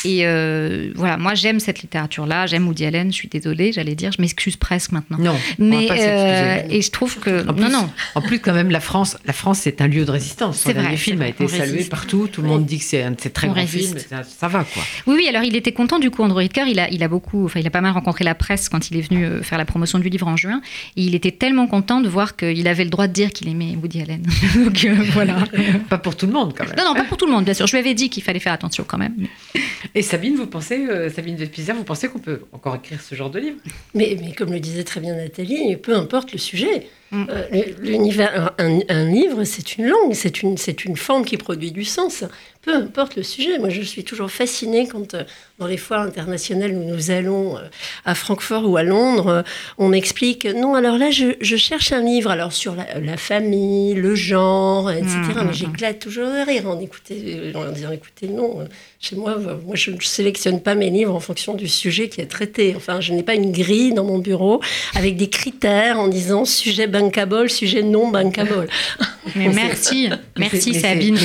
[SPEAKER 5] Et voilà, moi, j'aime cette littérature-là. J'aime Woody Allen. Je suis désolée, j'allais dire. Je m'excuse presque maintenant.
[SPEAKER 2] Non,
[SPEAKER 5] mais et je trouve que non, non.
[SPEAKER 2] En plus, quand même, la France, la France, c'est un lieu de résistance. Son dernier film a été salué partout. Tout le monde dit que c'est un très grand film. Ça, va, quoi.
[SPEAKER 5] Oui, oui. Alors, il était content du coup, Andrew Hitchcock. Il a, il a beaucoup, enfin, il a pas mal rencontré la presse quand il est venu euh, faire la promotion du livre en juin. Et il était tellement content de voir qu'il avait le droit de dire qu'il aimait Woody Allen.
[SPEAKER 2] Donc euh, voilà. pas pour tout le monde, quand même.
[SPEAKER 5] Non, non, pas pour tout le monde, bien sûr. Je lui avais dit qu'il fallait faire attention quand même.
[SPEAKER 2] Et Sabine, vous pensez, euh, Sabine Vespizer, vous pensez qu'on peut encore écrire ce genre de livre?
[SPEAKER 3] Mais, mais comme le disait très bien Nathalie, peu importe le sujet. Mm. Euh, l'univers, un, livre, c'est une langue, c'est une, c'est une forme qui produit du sens. Peu importe le sujet. Moi, je suis toujours fascinée quand, euh, dans les foires internationales où nous allons euh, à Francfort ou à Londres, on m'explique non, alors là, je, je, cherche un livre alors sur la, famille, le genre, etc. Mm, Mais mm, j'éclate toujours de rire en, écouter, en disant écoutez, non, chez moi, moi, je ne sélectionne pas mes livres en fonction du sujet qui est traité. Enfin, je n'ai pas une grille dans mon bureau avec des critères en disant sujet bankable, sujet non bankable.
[SPEAKER 5] Mais merci, merci Sabine.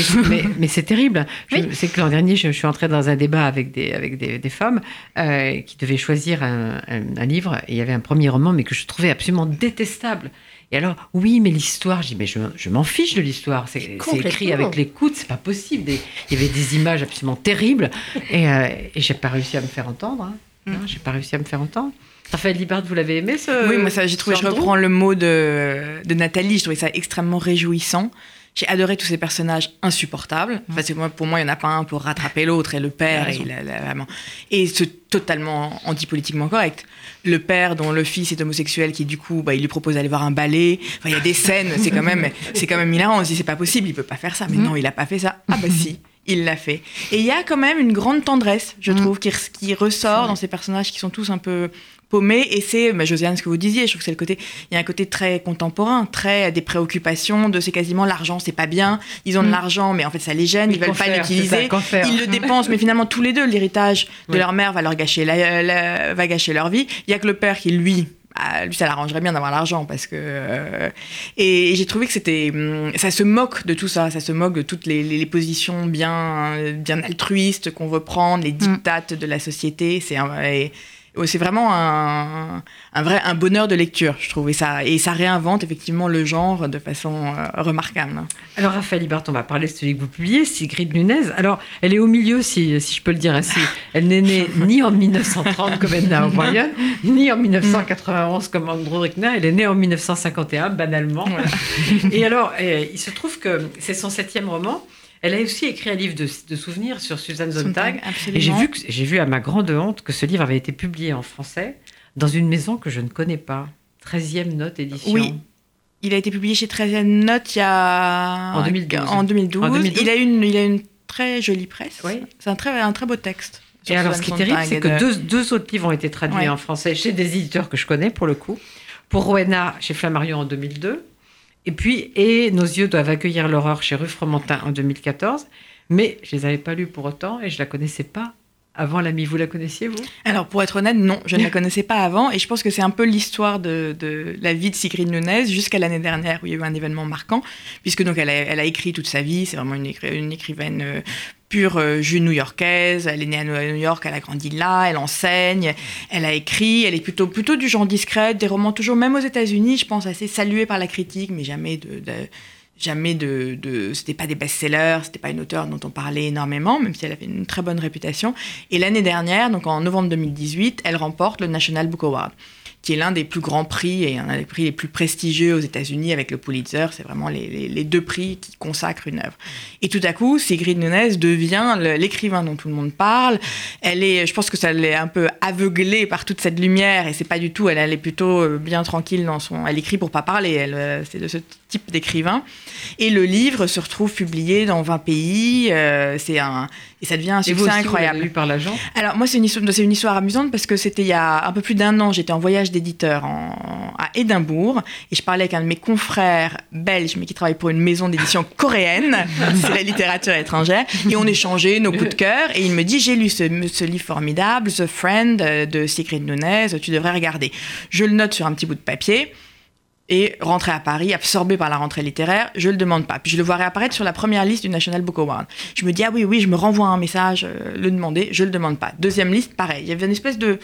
[SPEAKER 2] Mais, c'est terrible. C'est que l'an dernier, je, suis entrée dans un débat avec des, avec des, femmes euh, qui devaient choisir un, un livre. Et il y avait un premier roman, mais que je trouvais absolument détestable. Et alors, oui, mais l'histoire, je dis, mais je, m'en fiche de l'histoire. C'est écrit avec l'écoute, c'est pas possible. il y avait des images absolument terribles. Et, euh, et j'ai pas réussi à me faire entendre. Hein. Mm. J'ai pas réussi à me faire entendre. Raphaël Libard, vous l'avez aimé ce
[SPEAKER 4] Oui, moi ça, j'ai trouvé, je reprends le mot de, de Nathalie, je trouvais ça extrêmement réjouissant. J'ai adoré tous ces personnages insupportables. Parce que moi, pour moi, il n'y en a pas un pour rattraper l'autre, et le père, et, la, la, vraiment. et c'est totalement antipolitiquement correct. Le père dont le fils est homosexuel, qui du coup, bah, il lui propose d'aller voir un ballet. Enfin, il y a des scènes, c'est quand même, c'est quand même hilarant. On se dit, c'est pas possible, il peut pas faire ça. Mais non, il a pas fait ça. Ah bah si il l'a fait. Et il y a quand même une grande tendresse, je trouve, qui, qui ressort dans ces personnages qui sont tous un peu Et c'est, bah, Josiane, ce que vous disiez, je trouve que c'est le côté, il y a un côté très contemporain, très des préoccupations, de c'est quasiment l'argent, c'est pas bien. Ils ont de l'argent, mais en fait, ça les gêne, ils veulent pas l'utiliser. Ils le dépensent, mais finalement, tous les deux, l'héritage de leur mère va leur gâcher, la, va gâcher leur vie. Il y a que le père qui, lui, ah, lui, ça l'arrangerait bien d'avoir l'argent parce que. Euh, et, j'ai trouvé que c'était. Hum, ça se moque de tout ça, ça se moque de toutes les, les, positions bien, bien altruistes qu'on veut prendre, les mm. dictates de la société. C'est c'est vraiment un, un, vrai un bonheur de lecture, je trouve. Et ça, et ça réinvente effectivement le genre de façon euh, remarquable.
[SPEAKER 2] Alors, Raphaël Ibart, on va parler de celui que vous publiez, Sigrid Nunez. Alors, elle est au milieu, si, si je peux le dire ainsi. Elle n'est née ni en 1930 comme Edna O'Brien, ni en 1991 comme Andrew Rickner. Elle est née en 1951, banalement. et alors, il se trouve que c'est son septième roman. Elle a aussi écrit un livre de, souvenirs sur Suzanne Sontag. et j'ai vu, j'ai vu à ma grande honte que ce livre avait été publié en français dans une maison que je ne connais pas. 13e Note édition.
[SPEAKER 4] Oui. Il a été publié chez 13e Note il y a...
[SPEAKER 2] En 2012.
[SPEAKER 4] En 2012. Il, a une, il a une très jolie presse. Oui. C'est un très, un très beau texte.
[SPEAKER 2] Et alors, ce qui est terrible, c'est que deux, deux, autres livres ont été traduits en français chez des éditeurs que je connais, pour le coup. Pour Rowena, chez Flammarion en 2002. Et puis, et Nos yeux doivent accueillir l'horreur chez Rue Fromentin en 2014. Mais je les avais pas lus pour autant et je la connaissais pas avant l'ami. Vous la connaissiez, vous?
[SPEAKER 4] Alors, pour être honnête, non, je ne la connaissais pas avant. Et je pense que c'est un peu l'histoire de, de, la vie de Sigrid Nunez jusqu'à l'année dernière où il y a eu un événement marquant, puisque donc elle a, elle a écrit toute sa vie. C'est vraiment une, une écrivaine euh, pure euh, new-yorkaise. Elle est née à New York, elle a grandi là, elle enseigne, elle a écrit. Elle est plutôt, plutôt du genre discrète, des romans toujours, même aux États-Unis, je pense, assez salués par la critique, mais jamais de, jamais de, de c'était pas des best-sellers, c'était pas une auteure dont on parlait énormément, même si elle avait une très bonne réputation. Et l'année dernière, donc en novembre 2018, elle remporte le National Book Award qui est l'un des plus grands prix et un des prix les plus prestigieux aux États-Unis avec le Pulitzer. C'est vraiment les, deux prix qui consacrent une œuvre. Et tout à coup, Sigrid Nunez devient l'écrivain dont tout le monde parle. Elle est, je pense que ça l'est un peu aveuglée par toute cette lumière et c'est pas du tout. Elle, elle est plutôt euh, bien tranquille dans son. Elle écrit pour pas parler. Elle, euh, c'est de ce type d'écrivain. Et le livre se retrouve publié dans 20 pays. Euh, c'est un et ça devient un succès incroyable.
[SPEAKER 2] Vous lu par l'agent
[SPEAKER 4] Alors moi c'est une histoire, c'est une histoire amusante parce que c'était il y a un peu plus d'un an. J'étais en voyage d'éditeur à Édimbourg et je parlais avec un de mes confrères belges mais qui travaille pour une maison d'édition coréenne. c'est la littérature étrangère et on échangeait nos coups de cœur et il me dit j'ai lu ce, ce, livre formidable The Friend euh, de Sigrid Nunez. Tu devrais regarder. Je le note sur un petit bout de papier et rentrer à Paris, absorbé par la rentrée littéraire, je le demande pas. Puis je le vois réapparaître sur la première liste du National Book Award. Je me dis, ah oui, oui, je me renvoie un message, euh, le demander, je le demande pas. Deuxième liste, pareil. Il y avait une espèce de,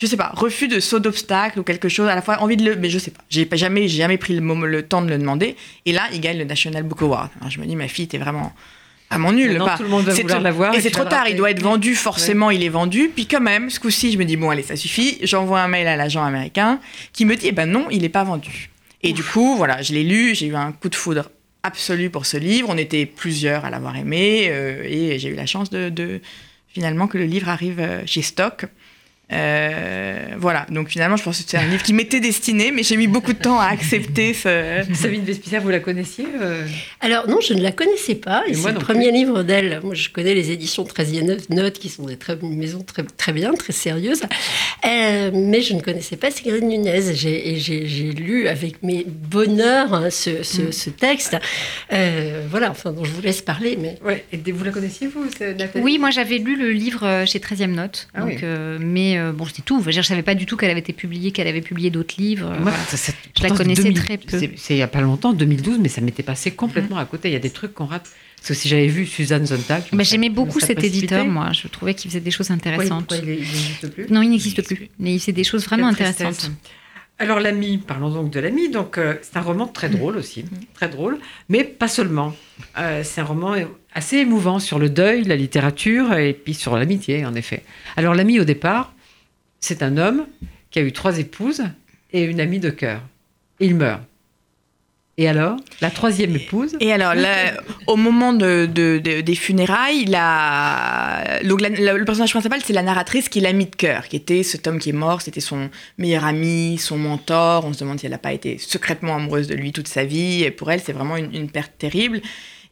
[SPEAKER 4] je sais pas, refus de saut d'obstacle ou quelque chose, à la fois envie de le, mais je sais pas. J'ai jamais, jamais pris le, le, temps de le demander. Et là, il gagne le National Book Award. Alors je me dis, ma fille, t'es vraiment, mon nul.
[SPEAKER 2] Pas. Tout le monde va vouloir l'avoir.
[SPEAKER 4] Et, c'est trop tard, il doit être vendu, forcément, il est vendu. Puis quand même, ce coup-ci, je me dis, bon, allez, ça suffit. J'envoie un mail à l'agent américain qui me dit, eh ben non, il n'est pas vendu. Et du coup, voilà, je l'ai lu, j'ai eu un coup de foudre absolu pour ce livre. On était plusieurs à l'avoir aimé euh, et j'ai eu la chance de, de, finalement que le livre arrive euh, chez Stock. Euh, voilà, donc finalement, je pense que c'est un livre qui m'était destiné, mais j'ai mis beaucoup de temps à accepter ce.
[SPEAKER 2] Sabine Vespicia, vous la connaissiez
[SPEAKER 3] euh Alors non, je ne la connaissais pas. Et c'est le premier livre d'elle. Moi, je connais les éditions 13e Note, qui sont des très, maisons très, très bien, très sérieuses. Euh, mais je ne connaissais pas Sigrid Nunez. Et j'ai lu avec mes bonheurs hein, ce, ce, mm. ce, texte. voilà, enfin, dont je vous laisse parler. Mais...
[SPEAKER 2] Ouais. Et vous la connaissiez, vous, Nathalie?
[SPEAKER 5] Oui, moi, j'avais lu le livre chez 13e Note. Ah donc, mais euh, bon, c'était tout. Je ne savais pas du tout qu'elle avait été publiée, qu'elle avait publié d'autres livres. je la connaissais très peu.
[SPEAKER 2] C'est il n'y a pas longtemps, 2012, mais ça m'était passé complètement à côté. Il y a des trucs qu'on rate. Parce que si j'avais vu Suzanne Zontag.
[SPEAKER 5] Mais j'aimais beaucoup cet éditeur, moi. Je trouvais qu'il faisait des choses intéressantes.
[SPEAKER 2] il n'existe plus
[SPEAKER 5] Non, il n'existe plus. Mais il faisait des choses vraiment intéressantes.
[SPEAKER 2] Alors l'ami, parlons donc de l'ami. Donc euh, c'est un roman très drôle aussi, très drôle, mais pas seulement. Euh, c'est un roman assez émouvant sur le deuil, la littérature et puis sur l'amitié en effet. Alors l'ami au départ, c'est un homme qui a eu trois épouses et une amie de cœur. Il meurt. Et alors, la troisième épouse
[SPEAKER 4] Et alors, au moment de, de- de- des funérailles, la, la- le personnage principal, c'est la narratrice qui l'a mis de cœur, qui était cet homme qui est mort, c'était son meilleur ami, son mentor. On se demande si elle n'a pas été secrètement amoureuse de lui toute sa vie. Et pour elle, c'est vraiment une, une perte terrible.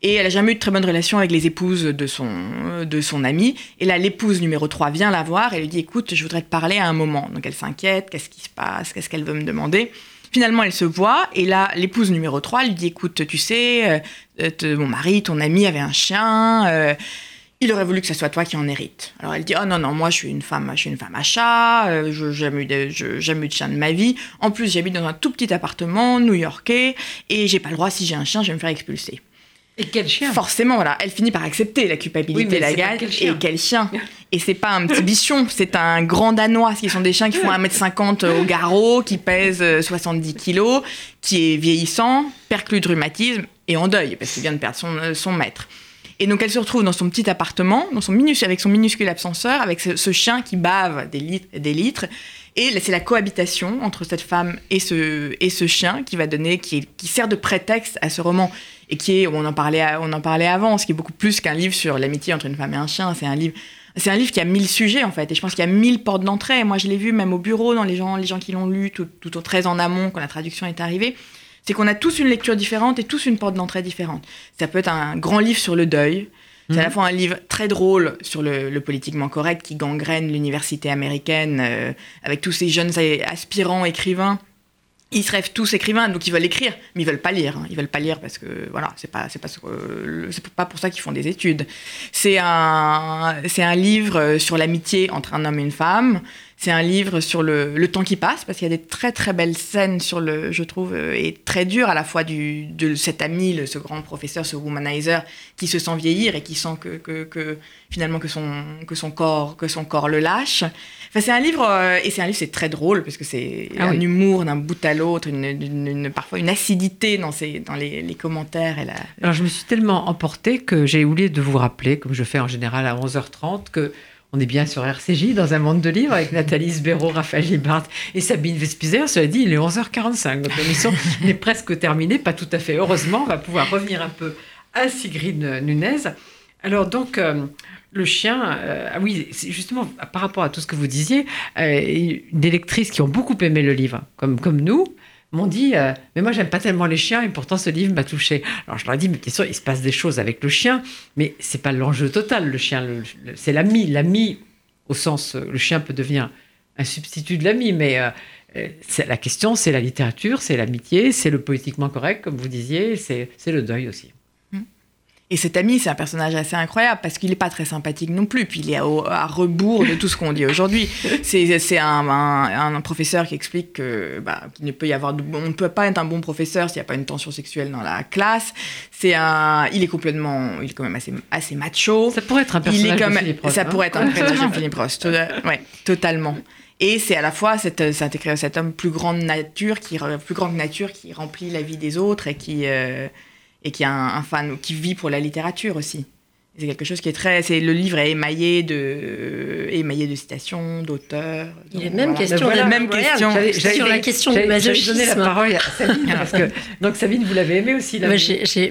[SPEAKER 4] Et elle n'a jamais eu de très bonne relation avec les épouses de son, de son ami. Et là, l'épouse numéro 3 vient la voir et lui dit Écoute, je voudrais te parler à un moment. Donc elle s'inquiète Qu'est-ce qui se passe? Qu'est-ce qu'elle veut me demander? Finalement, elle se voit et là, l'épouse numéro 3 lui dit Écoute, tu sais, euh, euh, mon mari, ton ami avait un chien. euh, il aurait voulu que ce soit toi qui en hérite. Alors elle dit oh non non moi je suis une femme je suis une femme à chat je jamais eu de jamais eu de chien de ma vie en plus j'habite dans un tout petit appartement new-yorkais et j'ai pas le droit si j'ai un chien je vais me faire expulser
[SPEAKER 2] Et quel chien
[SPEAKER 4] Forcément, voilà, elle finit par accepter la culpabilité,
[SPEAKER 2] Oui,
[SPEAKER 4] la gagne.
[SPEAKER 2] quel chien
[SPEAKER 4] Et quel chien Et c'est pas un petit bichon, c'est un grand danois, qui sont des chiens qui font 1m50 au garrot, qui pèsent euh, 70 kilos, qui est vieillissant, perclus de rhumatisme et en deuil, parce qu'il vient de perdre son, euh, son maître. Et donc elle se retrouve dans son petit appartement, dans son minus, avec son minuscule ascenseur, avec ce, ce chien qui bave des litres et des litres. Et c'est la cohabitation entre cette femme et ce, et ce chien qui va donner, qui, qui sert de prétexte à ce roman et qui est, on en parlait, on en parlait avant, ce qui est beaucoup plus qu'un livre sur l'amitié entre une femme et un chien. C'est un livre, c'est un livre qui a mille sujets en fait, et je pense qu'il y a mille portes d'entrée. Moi, je l'ai vu même au bureau, dans les gens, les gens qui l'ont lu, tout, tout au très en amont quand la traduction est arrivée. C'est qu'on a tous une lecture différente et tous une porte d'entrée différente. Ça peut être un grand livre sur le deuil. C'est à la fois un livre très drôle sur le, le politiquement correct qui gangrène l'université américaine euh, avec tous ces jeunes aspirants écrivains ils se rêvent tous écrivains, donc ils veulent écrire, mais ils veulent pas lire. hein. Ils veulent pas lire parce que voilà, c'est pas c'est pas c'est pas pour ça qu'ils font des études. C'est un c'est un livre sur l'amitié entre un homme et une femme. C'est un livre sur le, le temps qui passe parce qu'il y a des très très belles scènes sur le, je trouve, euh, et très dures à la fois du de cet ami, le- ce grand professeur, ce womanizer qui se sent vieillir et qui sent que, que, que finalement que son que son corps que son corps le lâche. Enfin, c'est un livre euh, et c'est un livre c'est très drôle parce que c'est
[SPEAKER 2] Ah
[SPEAKER 4] un
[SPEAKER 2] oui.
[SPEAKER 4] humour d'un bout à l'autre, une, une- une- parfois une acidité dans ses dans les, les commentaires et la,
[SPEAKER 2] Alors je me suis tellement emportée que j'ai oublié de vous rappeler, comme je fais en général à 11h30, que on est bien sur RCJ dans un monde de livres avec Nathalie Sbéro, Raphaël Libart et Sabine Vespizer. Cela dit, il est 11h45. Donc l'émission est presque terminée, pas tout à fait. Heureusement, on va pouvoir revenir un peu à Sigrid Nunez. Alors donc, euh, le chien, euh, ah oui, justement par rapport à tout ce que vous disiez, euh, des lectrices qui ont beaucoup aimé le livre, comme, comme nous, m'ont dit euh, Mais moi, j'aime pas tellement les chiens et pourtant ce livre m'a touché. Alors je leur ai dit Mais bien sûr, il se passe des choses avec le chien, mais c'est pas l'enjeu total. Le chien, c'est l'ami. L'ami, au sens, euh, le chien peut devenir un substitut de l'ami, mais euh, la question, c'est la littérature, c'est l'amitié, c'est le politiquement correct, comme vous disiez, c'est le deuil aussi.
[SPEAKER 4] Et cet ami, c'est un personnage assez incroyable parce qu'il n'est pas très sympathique non plus. Puis il est à, rebours de tout ce qu'on dit aujourd'hui. C'est un, un- un professeur qui explique que bah, qu'il ne peut y avoir, de- on ne peut pas être un bon professeur s'il n'y a pas une tension sexuelle dans la classe. C'est un, il est complètement, il est quand même assez, assez macho.
[SPEAKER 2] Ça pourrait être un
[SPEAKER 4] Il
[SPEAKER 2] personnage
[SPEAKER 4] est comme,
[SPEAKER 2] de Philippe Roth,
[SPEAKER 4] ça
[SPEAKER 2] hein.
[SPEAKER 4] pourrait être un personnage de Philippe Roth. To- ouais, totalement. Et c'est à la fois cette, cet, cet homme plus grande nature, qui, plus grand que nature, qui remplit la vie des autres et qui, euh, et qui a un, un fan, qui vit pour la littérature aussi. C'est quelque chose qui est très. C'est le livre est émaillé de émaillé de citations, d'auteurs.
[SPEAKER 3] Il est même
[SPEAKER 4] voilà.
[SPEAKER 3] question
[SPEAKER 4] voilà, même question.
[SPEAKER 2] J'allais-
[SPEAKER 3] Sur la question du
[SPEAKER 2] donner la
[SPEAKER 3] masochisme.
[SPEAKER 2] parole à Sabine, parce que, donc Sabine, vous l'avez aimé aussi. là,
[SPEAKER 3] j'ai- j'ai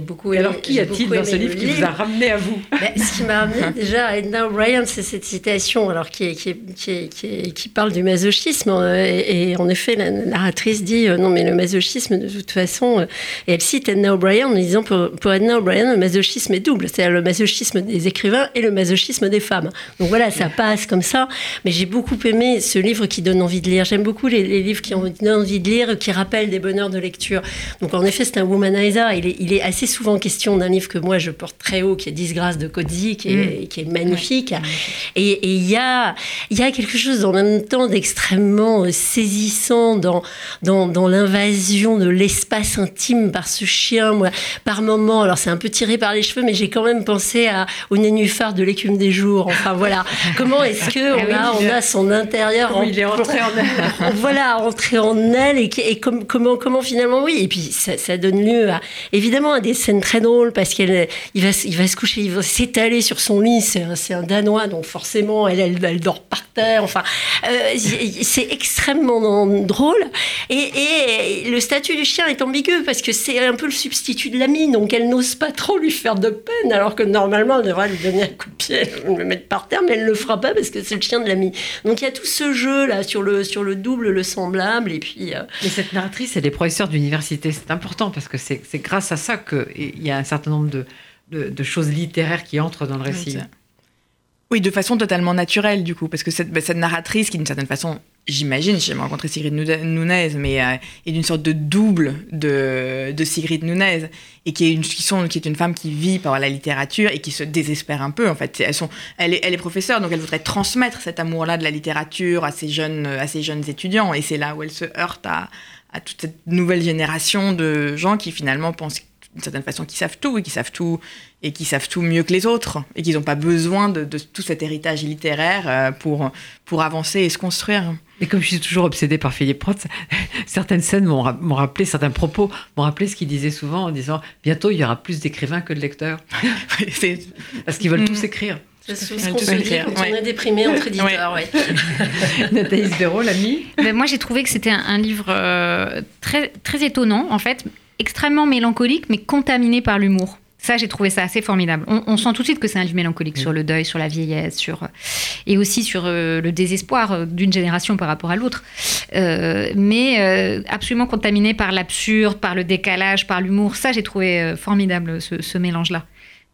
[SPEAKER 3] beaucoup
[SPEAKER 2] Et
[SPEAKER 3] aimé.
[SPEAKER 2] alors, qui a-t-il dans ce livre qui vous a ramené à vous
[SPEAKER 3] Ben, ce qui m'a ramené déjà à Edna O'Brien, c'est cette citation alors, qui, est- qui, est- qui, est- qui, est- qui parle du masochisme. Et, et en effet, la narratrice dit euh, non, mais le masochisme, de toute façon. euh, et elle cite Edna O'Brien en disant pour, pour Edna O'Brien, le masochisme est double. C'est-à-dire masochisme des écrivains et le masochisme des femmes. Donc voilà, ça passe comme ça. Mais j'ai beaucoup aimé ce livre qui donne envie de lire. J'aime beaucoup les, les livres qui ont donnent envie de lire, qui rappellent des bonheurs de lecture. Donc en effet, c'est un womanizer. Il est, il est assez souvent question d'un livre que moi je porte très haut, qui est Disgrâce de Codzi, qui est, qui est magnifique. Et et il y, a, y a quelque chose en même temps d'extrêmement saisissant dans, dans, dans l'invasion de l'espace intime par ce chien. Moi, par moment, alors c'est un peu tiré par les cheveux, mais j'ai quand même pensé penser à, au nénuphar de l'écume des jours. Enfin voilà, comment est-ce que on,
[SPEAKER 2] Ah
[SPEAKER 3] a, on a son intérieur
[SPEAKER 2] Comment il est rentré en elle.
[SPEAKER 3] voilà, entré en elle et, et com- comment, comment finalement, oui. Et puis ça, ça donne lieu à évidemment à des scènes très drôles parce qu'il il va, se- il va se coucher, il va s'étaler sur son lit. C'est un, un Danois, donc forcément, elle, elle, elle dort par terre. Enfin, euh, c'est extrêmement drôle. Et, et le statut du chien est ambigu parce que c'est un peu le substitut de l'ami, donc elle n'ose pas trop lui faire de peine, alors que normalement, elle devrait lui donner un coup de pied, le mettre par terre, mais elle le fera pas parce que c'est le chien de l'ami. Donc il y a tout ce jeu là sur le, sur le double, le semblable, et puis. euh,
[SPEAKER 2] Mais cette narratrice, elle est professeure d'université. C'est important parce que c'est c'est grâce à ça qu'il y a un certain nombre de, de, de choses littéraires qui entrent dans le récit.
[SPEAKER 4] Oui, de façon totalement naturelle, du coup, parce que cette, bah, cette narratrice, qui d'une certaine façon, j'imagine, j'ai rencontré Sigrid Nunez, mais euh, est d'une sorte de double de, de Sigrid Nunez, et qui est, une, qui, sont, qui est une femme qui vit par la littérature et qui se désespère un peu, en fait. Elles sont, elle, est, elle est professeure, donc elle voudrait transmettre cet amour-là de la littérature à ces jeunes, à ces jeunes étudiants, et c'est là où elle se heurte à, à toute cette nouvelle génération de gens qui finalement pensent d'une certaine façon qu'ils savent tout et qui savent tout et qui savent tout mieux que les autres et qu'ils n'ont pas besoin de, de tout cet héritage littéraire euh, pour, pour avancer et se construire.
[SPEAKER 2] Et comme je suis toujours obsédée par Philippe Roth, certaines scènes m'ont ra- m'ont rappelé, certains propos m'ont rappelé ce qu'il disait souvent en disant bientôt il y aura plus d'écrivains que de lecteurs
[SPEAKER 4] C'est-
[SPEAKER 2] parce qu'ils veulent
[SPEAKER 4] Mm.
[SPEAKER 2] tous écrire.
[SPEAKER 3] C'est ce
[SPEAKER 4] Ouais,
[SPEAKER 3] qu'on se dit quand
[SPEAKER 4] Ouais.
[SPEAKER 3] on est déprimé entre éditeurs. Ouais.
[SPEAKER 2] Nathalie Béraud, l'ami.
[SPEAKER 5] Ben, moi, j'ai trouvé que c'était un, un livre euh, très, très étonnant, en fait, extrêmement mélancolique, mais contaminé par l'humour. Ça, j'ai trouvé ça assez formidable. On, on sent tout de suite que c'est un livre mélancolique sur le deuil, sur la vieillesse, sur et aussi sur euh, le désespoir euh, d'une génération par rapport à l'autre. Euh, mais euh, absolument contaminé par l'absurde, par le décalage, par l'humour. Ça, j'ai trouvé formidable ce, ce mélange-là,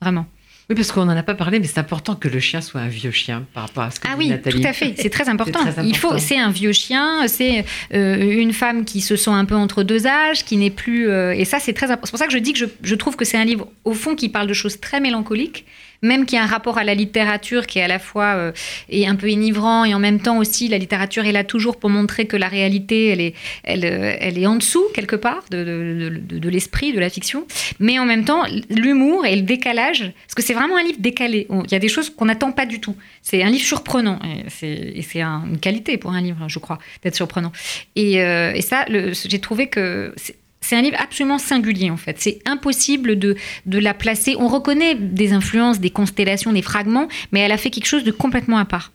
[SPEAKER 5] vraiment.
[SPEAKER 2] Oui, parce qu'on n'en a pas parlé, mais c'est important que le chien soit un vieux chien par rapport à ce que
[SPEAKER 5] Ah
[SPEAKER 2] dit
[SPEAKER 5] oui,
[SPEAKER 2] Nathalie.
[SPEAKER 5] tout à fait. C'est très important. Il faut. C'est un vieux chien. C'est euh, une femme qui se sent un peu entre deux âges, qui n'est plus. euh, et ça, c'est très. important. C'est pour ça que je dis que je, je trouve que c'est un livre au fond qui parle de choses très mélancoliques, même qui a un rapport à la littérature qui est à la fois euh, un peu enivrant et en même temps aussi la littérature est là toujours pour montrer que la réalité elle est elle, euh, est en dessous quelque part de, l'esprit de la fiction, mais en même temps l'humour et le décalage parce que c'est vraiment un livre décalé. Il y a des choses qu'on n'attend pas du tout. C'est un livre surprenant et c'est une qualité pour un livre, je crois, d'être surprenant. Et, euh, et ça, j'ai trouvé que c'est- un livre absolument singulier en fait. C'est impossible de, de la placer. On reconnaît des influences, des constellations, des fragments, mais elle a fait quelque chose de complètement à part.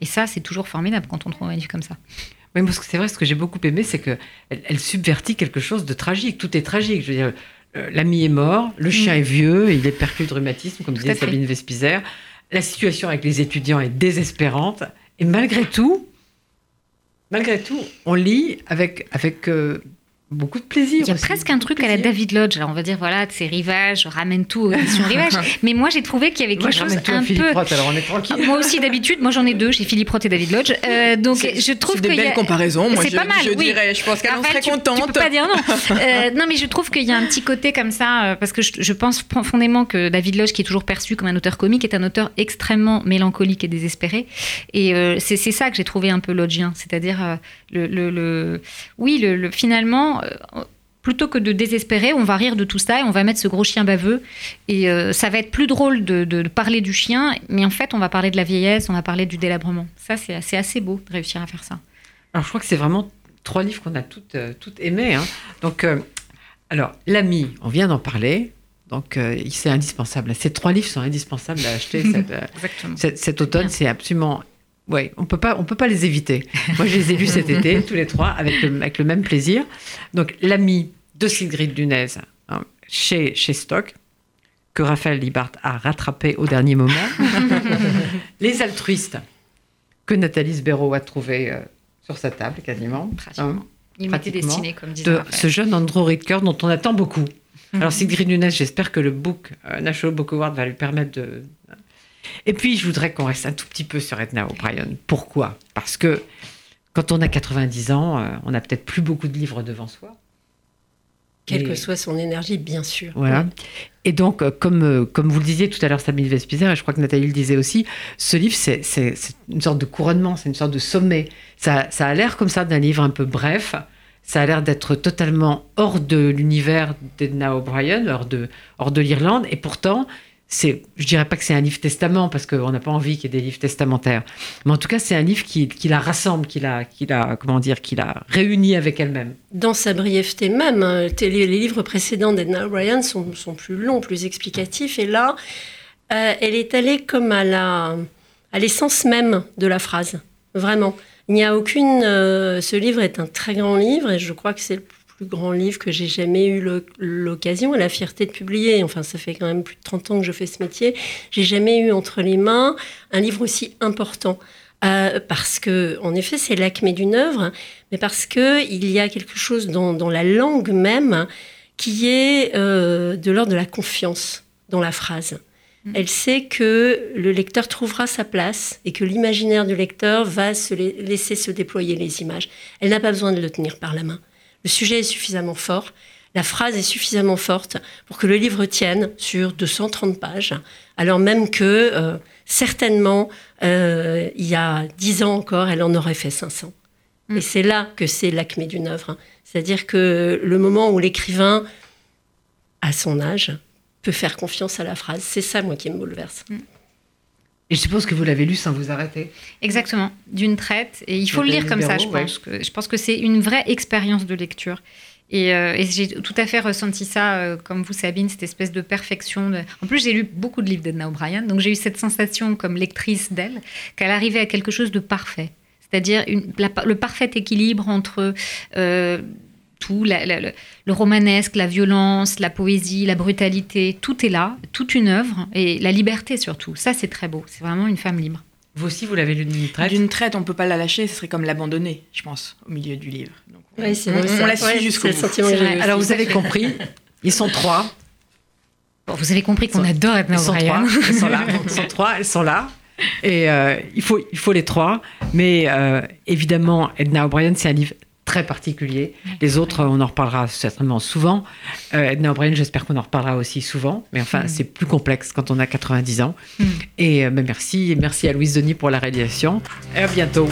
[SPEAKER 5] Et ça, c'est toujours formidable quand on trouve un livre comme ça.
[SPEAKER 2] Oui, parce que c'est vrai, ce que j'ai beaucoup aimé, c'est que elle, elle subvertit quelque chose de tragique. Tout est tragique. Je veux dire, euh, l'ami est mort, le chien est vieux, il est perclus de rhumatisme, comme
[SPEAKER 5] Mm. Tout
[SPEAKER 2] disait. Sabine Vespizer. La situation avec les étudiants est désespérante. Et malgré tout, malgré tout, on lit avec, avec euh, beaucoup de plaisir.
[SPEAKER 5] Il y a
[SPEAKER 2] aussi,
[SPEAKER 5] presque un truc à la. David Lodge. Alors on va dire, voilà, de ses rivages, ramène tout aux éditions rivages. Mais moi, j'ai trouvé qu'il y avait quelque chose un peu.
[SPEAKER 2] Roth, alors on est tranquille.
[SPEAKER 5] Moi aussi, d'habitude, moi j'en ai deux, j'ai Philippe Roth et David Lodge. Euh, donc
[SPEAKER 4] C'est-
[SPEAKER 5] je trouve
[SPEAKER 4] c'est
[SPEAKER 5] qu'il
[SPEAKER 4] des belles
[SPEAKER 5] a...
[SPEAKER 4] comparaisons, moi
[SPEAKER 5] C'est pas mal,
[SPEAKER 4] je
[SPEAKER 5] oui.
[SPEAKER 4] dirais. Je pense qu'elle en serait
[SPEAKER 5] tu-
[SPEAKER 4] contente.
[SPEAKER 5] Tu peux pas dire non. Euh, non, mais je trouve qu'il y a un petit côté comme ça, euh, parce que je, je pense profondément que David Lodge, qui est toujours perçu comme un auteur comique, est un auteur extrêmement mélancolique et désespéré. Et euh, c'est c'est ça que j'ai trouvé un peu lodgien, c'est-à-dire euh, le, le- le- oui, le, le- finalement. euh, Plutôt que de désespérer, on va rire de tout ça et on va mettre ce gros chien baveux. Et euh, ça va être plus drôle de, de- de parler du chien, mais en fait, on va parler de la vieillesse, on va parler du délabrement. Ça, c'est assez, assez beau de réussir à faire ça.
[SPEAKER 2] Alors, je crois que c'est vraiment trois livres qu'on a toutes, euh, toutes aimés. hein. Donc, euh, alors, L'ami, on vient d'en parler. Donc, c'est indispensable. Ces trois livres sont indispensables à acheter cette, cet, cet automne. C'est absolument. Oui, on peut pas, on peut pas les éviter. Moi, je les ai lus cet été, tous les trois, avec le, avec le même plaisir. Donc, L'ami de Sigrid Dunez, hein, chez, chez Stock, que Raphaël Libart a rattrapé au dernier moment. Les altruistes, que Nathalie Sbero a trouvé euh, sur sa table, quasiment.
[SPEAKER 5] Pratiquement.
[SPEAKER 2] Hein,
[SPEAKER 5] Il m'était destiné, comme disait
[SPEAKER 2] de
[SPEAKER 5] Raphaël.
[SPEAKER 2] ce jeune Andrew Ridker dont on attend beaucoup. Alors Sigrid Nunes, j'espère que le book euh, National Book Award va lui permettre de. Et puis je voudrais qu'on reste un tout petit peu sur Edna O'Brien. Pourquoi? Parce que quand on a 90 ans, euh, on n'a peut-être plus beaucoup de livres devant soi.
[SPEAKER 3] Quelle
[SPEAKER 2] Et-
[SPEAKER 3] que soit son énergie, bien sûr.
[SPEAKER 2] Voilà. Et donc, euh, comme, euh, comme vous le disiez tout à l'heure, Sabine Vespizer, et je crois que Nathalie le disait aussi, ce livre, c'est c'est- c'est une sorte de couronnement, c'est une sorte de sommet. Ça, ça a l'air comme ça d'un livre un peu bref. Ça a l'air d'être totalement hors de l'univers d'Edna O'Brien, hors de, hors de l'Irlande. Et pourtant, c'est, je dirais pas que c'est un livre testament parce qu'on n'a pas envie qu'il y ait des livres testamentaires, mais en tout cas c'est un livre qui, la rassemble, qui la, qui la, comment dire, qui la réunit avec elle-même.
[SPEAKER 3] Dans sa brièveté même, hein, les, livres précédents d'Edna O'Brien sont, sont, plus longs, plus explicatifs, et là, euh, elle est allée comme à la, à l'essence même de la phrase, vraiment. Il n'y a aucune. Euh, ce livre est un très grand livre, et je crois que c'est le plus grand livre que j'ai jamais eu l'occasion et la fierté de publier. Enfin, ça fait quand même plus de 30 ans que je fais ce métier. J'ai jamais eu entre les mains un livre aussi important. Euh, parce que, en effet, c'est l'acmé d'une œuvre, mais parce que il y a quelque chose dans, dans la langue même qui est euh, de l'ordre de la confiance dans la phrase. Mmh. Elle sait que le lecteur trouvera sa place et que l'imaginaire du lecteur va se laisser se déployer les images. Elle n'a pas besoin de le tenir par la main. Le sujet est suffisamment fort, la phrase est suffisamment forte pour que le livre tienne sur 230 pages, alors même que euh, certainement, euh, il y a 10 ans encore, elle en aurait fait 500. Mm. Et c'est là que c'est l'acmé d'une œuvre. C'est-à-dire que le moment où l'écrivain, à son âge, peut faire confiance à la phrase, c'est ça, moi, qui me bouleverse. Mm.
[SPEAKER 2] Et je suppose que vous l'avez lu sans vous arrêter.
[SPEAKER 5] Exactement, d'une traite. Et il faut le lire comme ça, je pense. Que, je pense que c'est une vraie expérience de lecture. Et, euh, et j'ai tout à fait ressenti ça, euh, comme vous, Sabine, cette espèce de perfection. De... En plus, j'ai lu beaucoup de livres d'Edna O'Brien, donc j'ai eu cette sensation, comme lectrice d'elle, qu'elle arrivait à quelque chose de parfait. C'est-à-dire le parfait équilibre entre euh, tout, le romanesque, la violence, la poésie, la brutalité, tout est là, toute une œuvre, et la liberté surtout. Ça, c'est très beau. C'est vraiment une femme libre.
[SPEAKER 2] Vous aussi, vous l'avez lu d'une traite
[SPEAKER 4] D'une traite, on ne peut pas la lâcher, ce serait comme l'abandonner, je pense, au milieu du livre.
[SPEAKER 3] Donc, oui, c'est
[SPEAKER 4] on, on, la suit ouais, jusqu'au bout.
[SPEAKER 2] Alors, vous avez compris, ils sont trois.
[SPEAKER 5] Bon, vous avez compris qu'on adore Edna O'Brien.
[SPEAKER 2] Ils sont là, ils sont trois, elles sont là. Et euh, il, faut, il faut les trois. Mais euh, évidemment, Edna O'Brien, c'est un livre très particulier. Les autres, on en reparlera certainement souvent. Euh, Edna O'Brien, j'espère qu'on en reparlera aussi souvent. Mais enfin, mm. c'est plus complexe quand on a 90 ans. Mm. Et euh, ben merci. merci à Louise Denis pour la réalisation. Et à bientôt.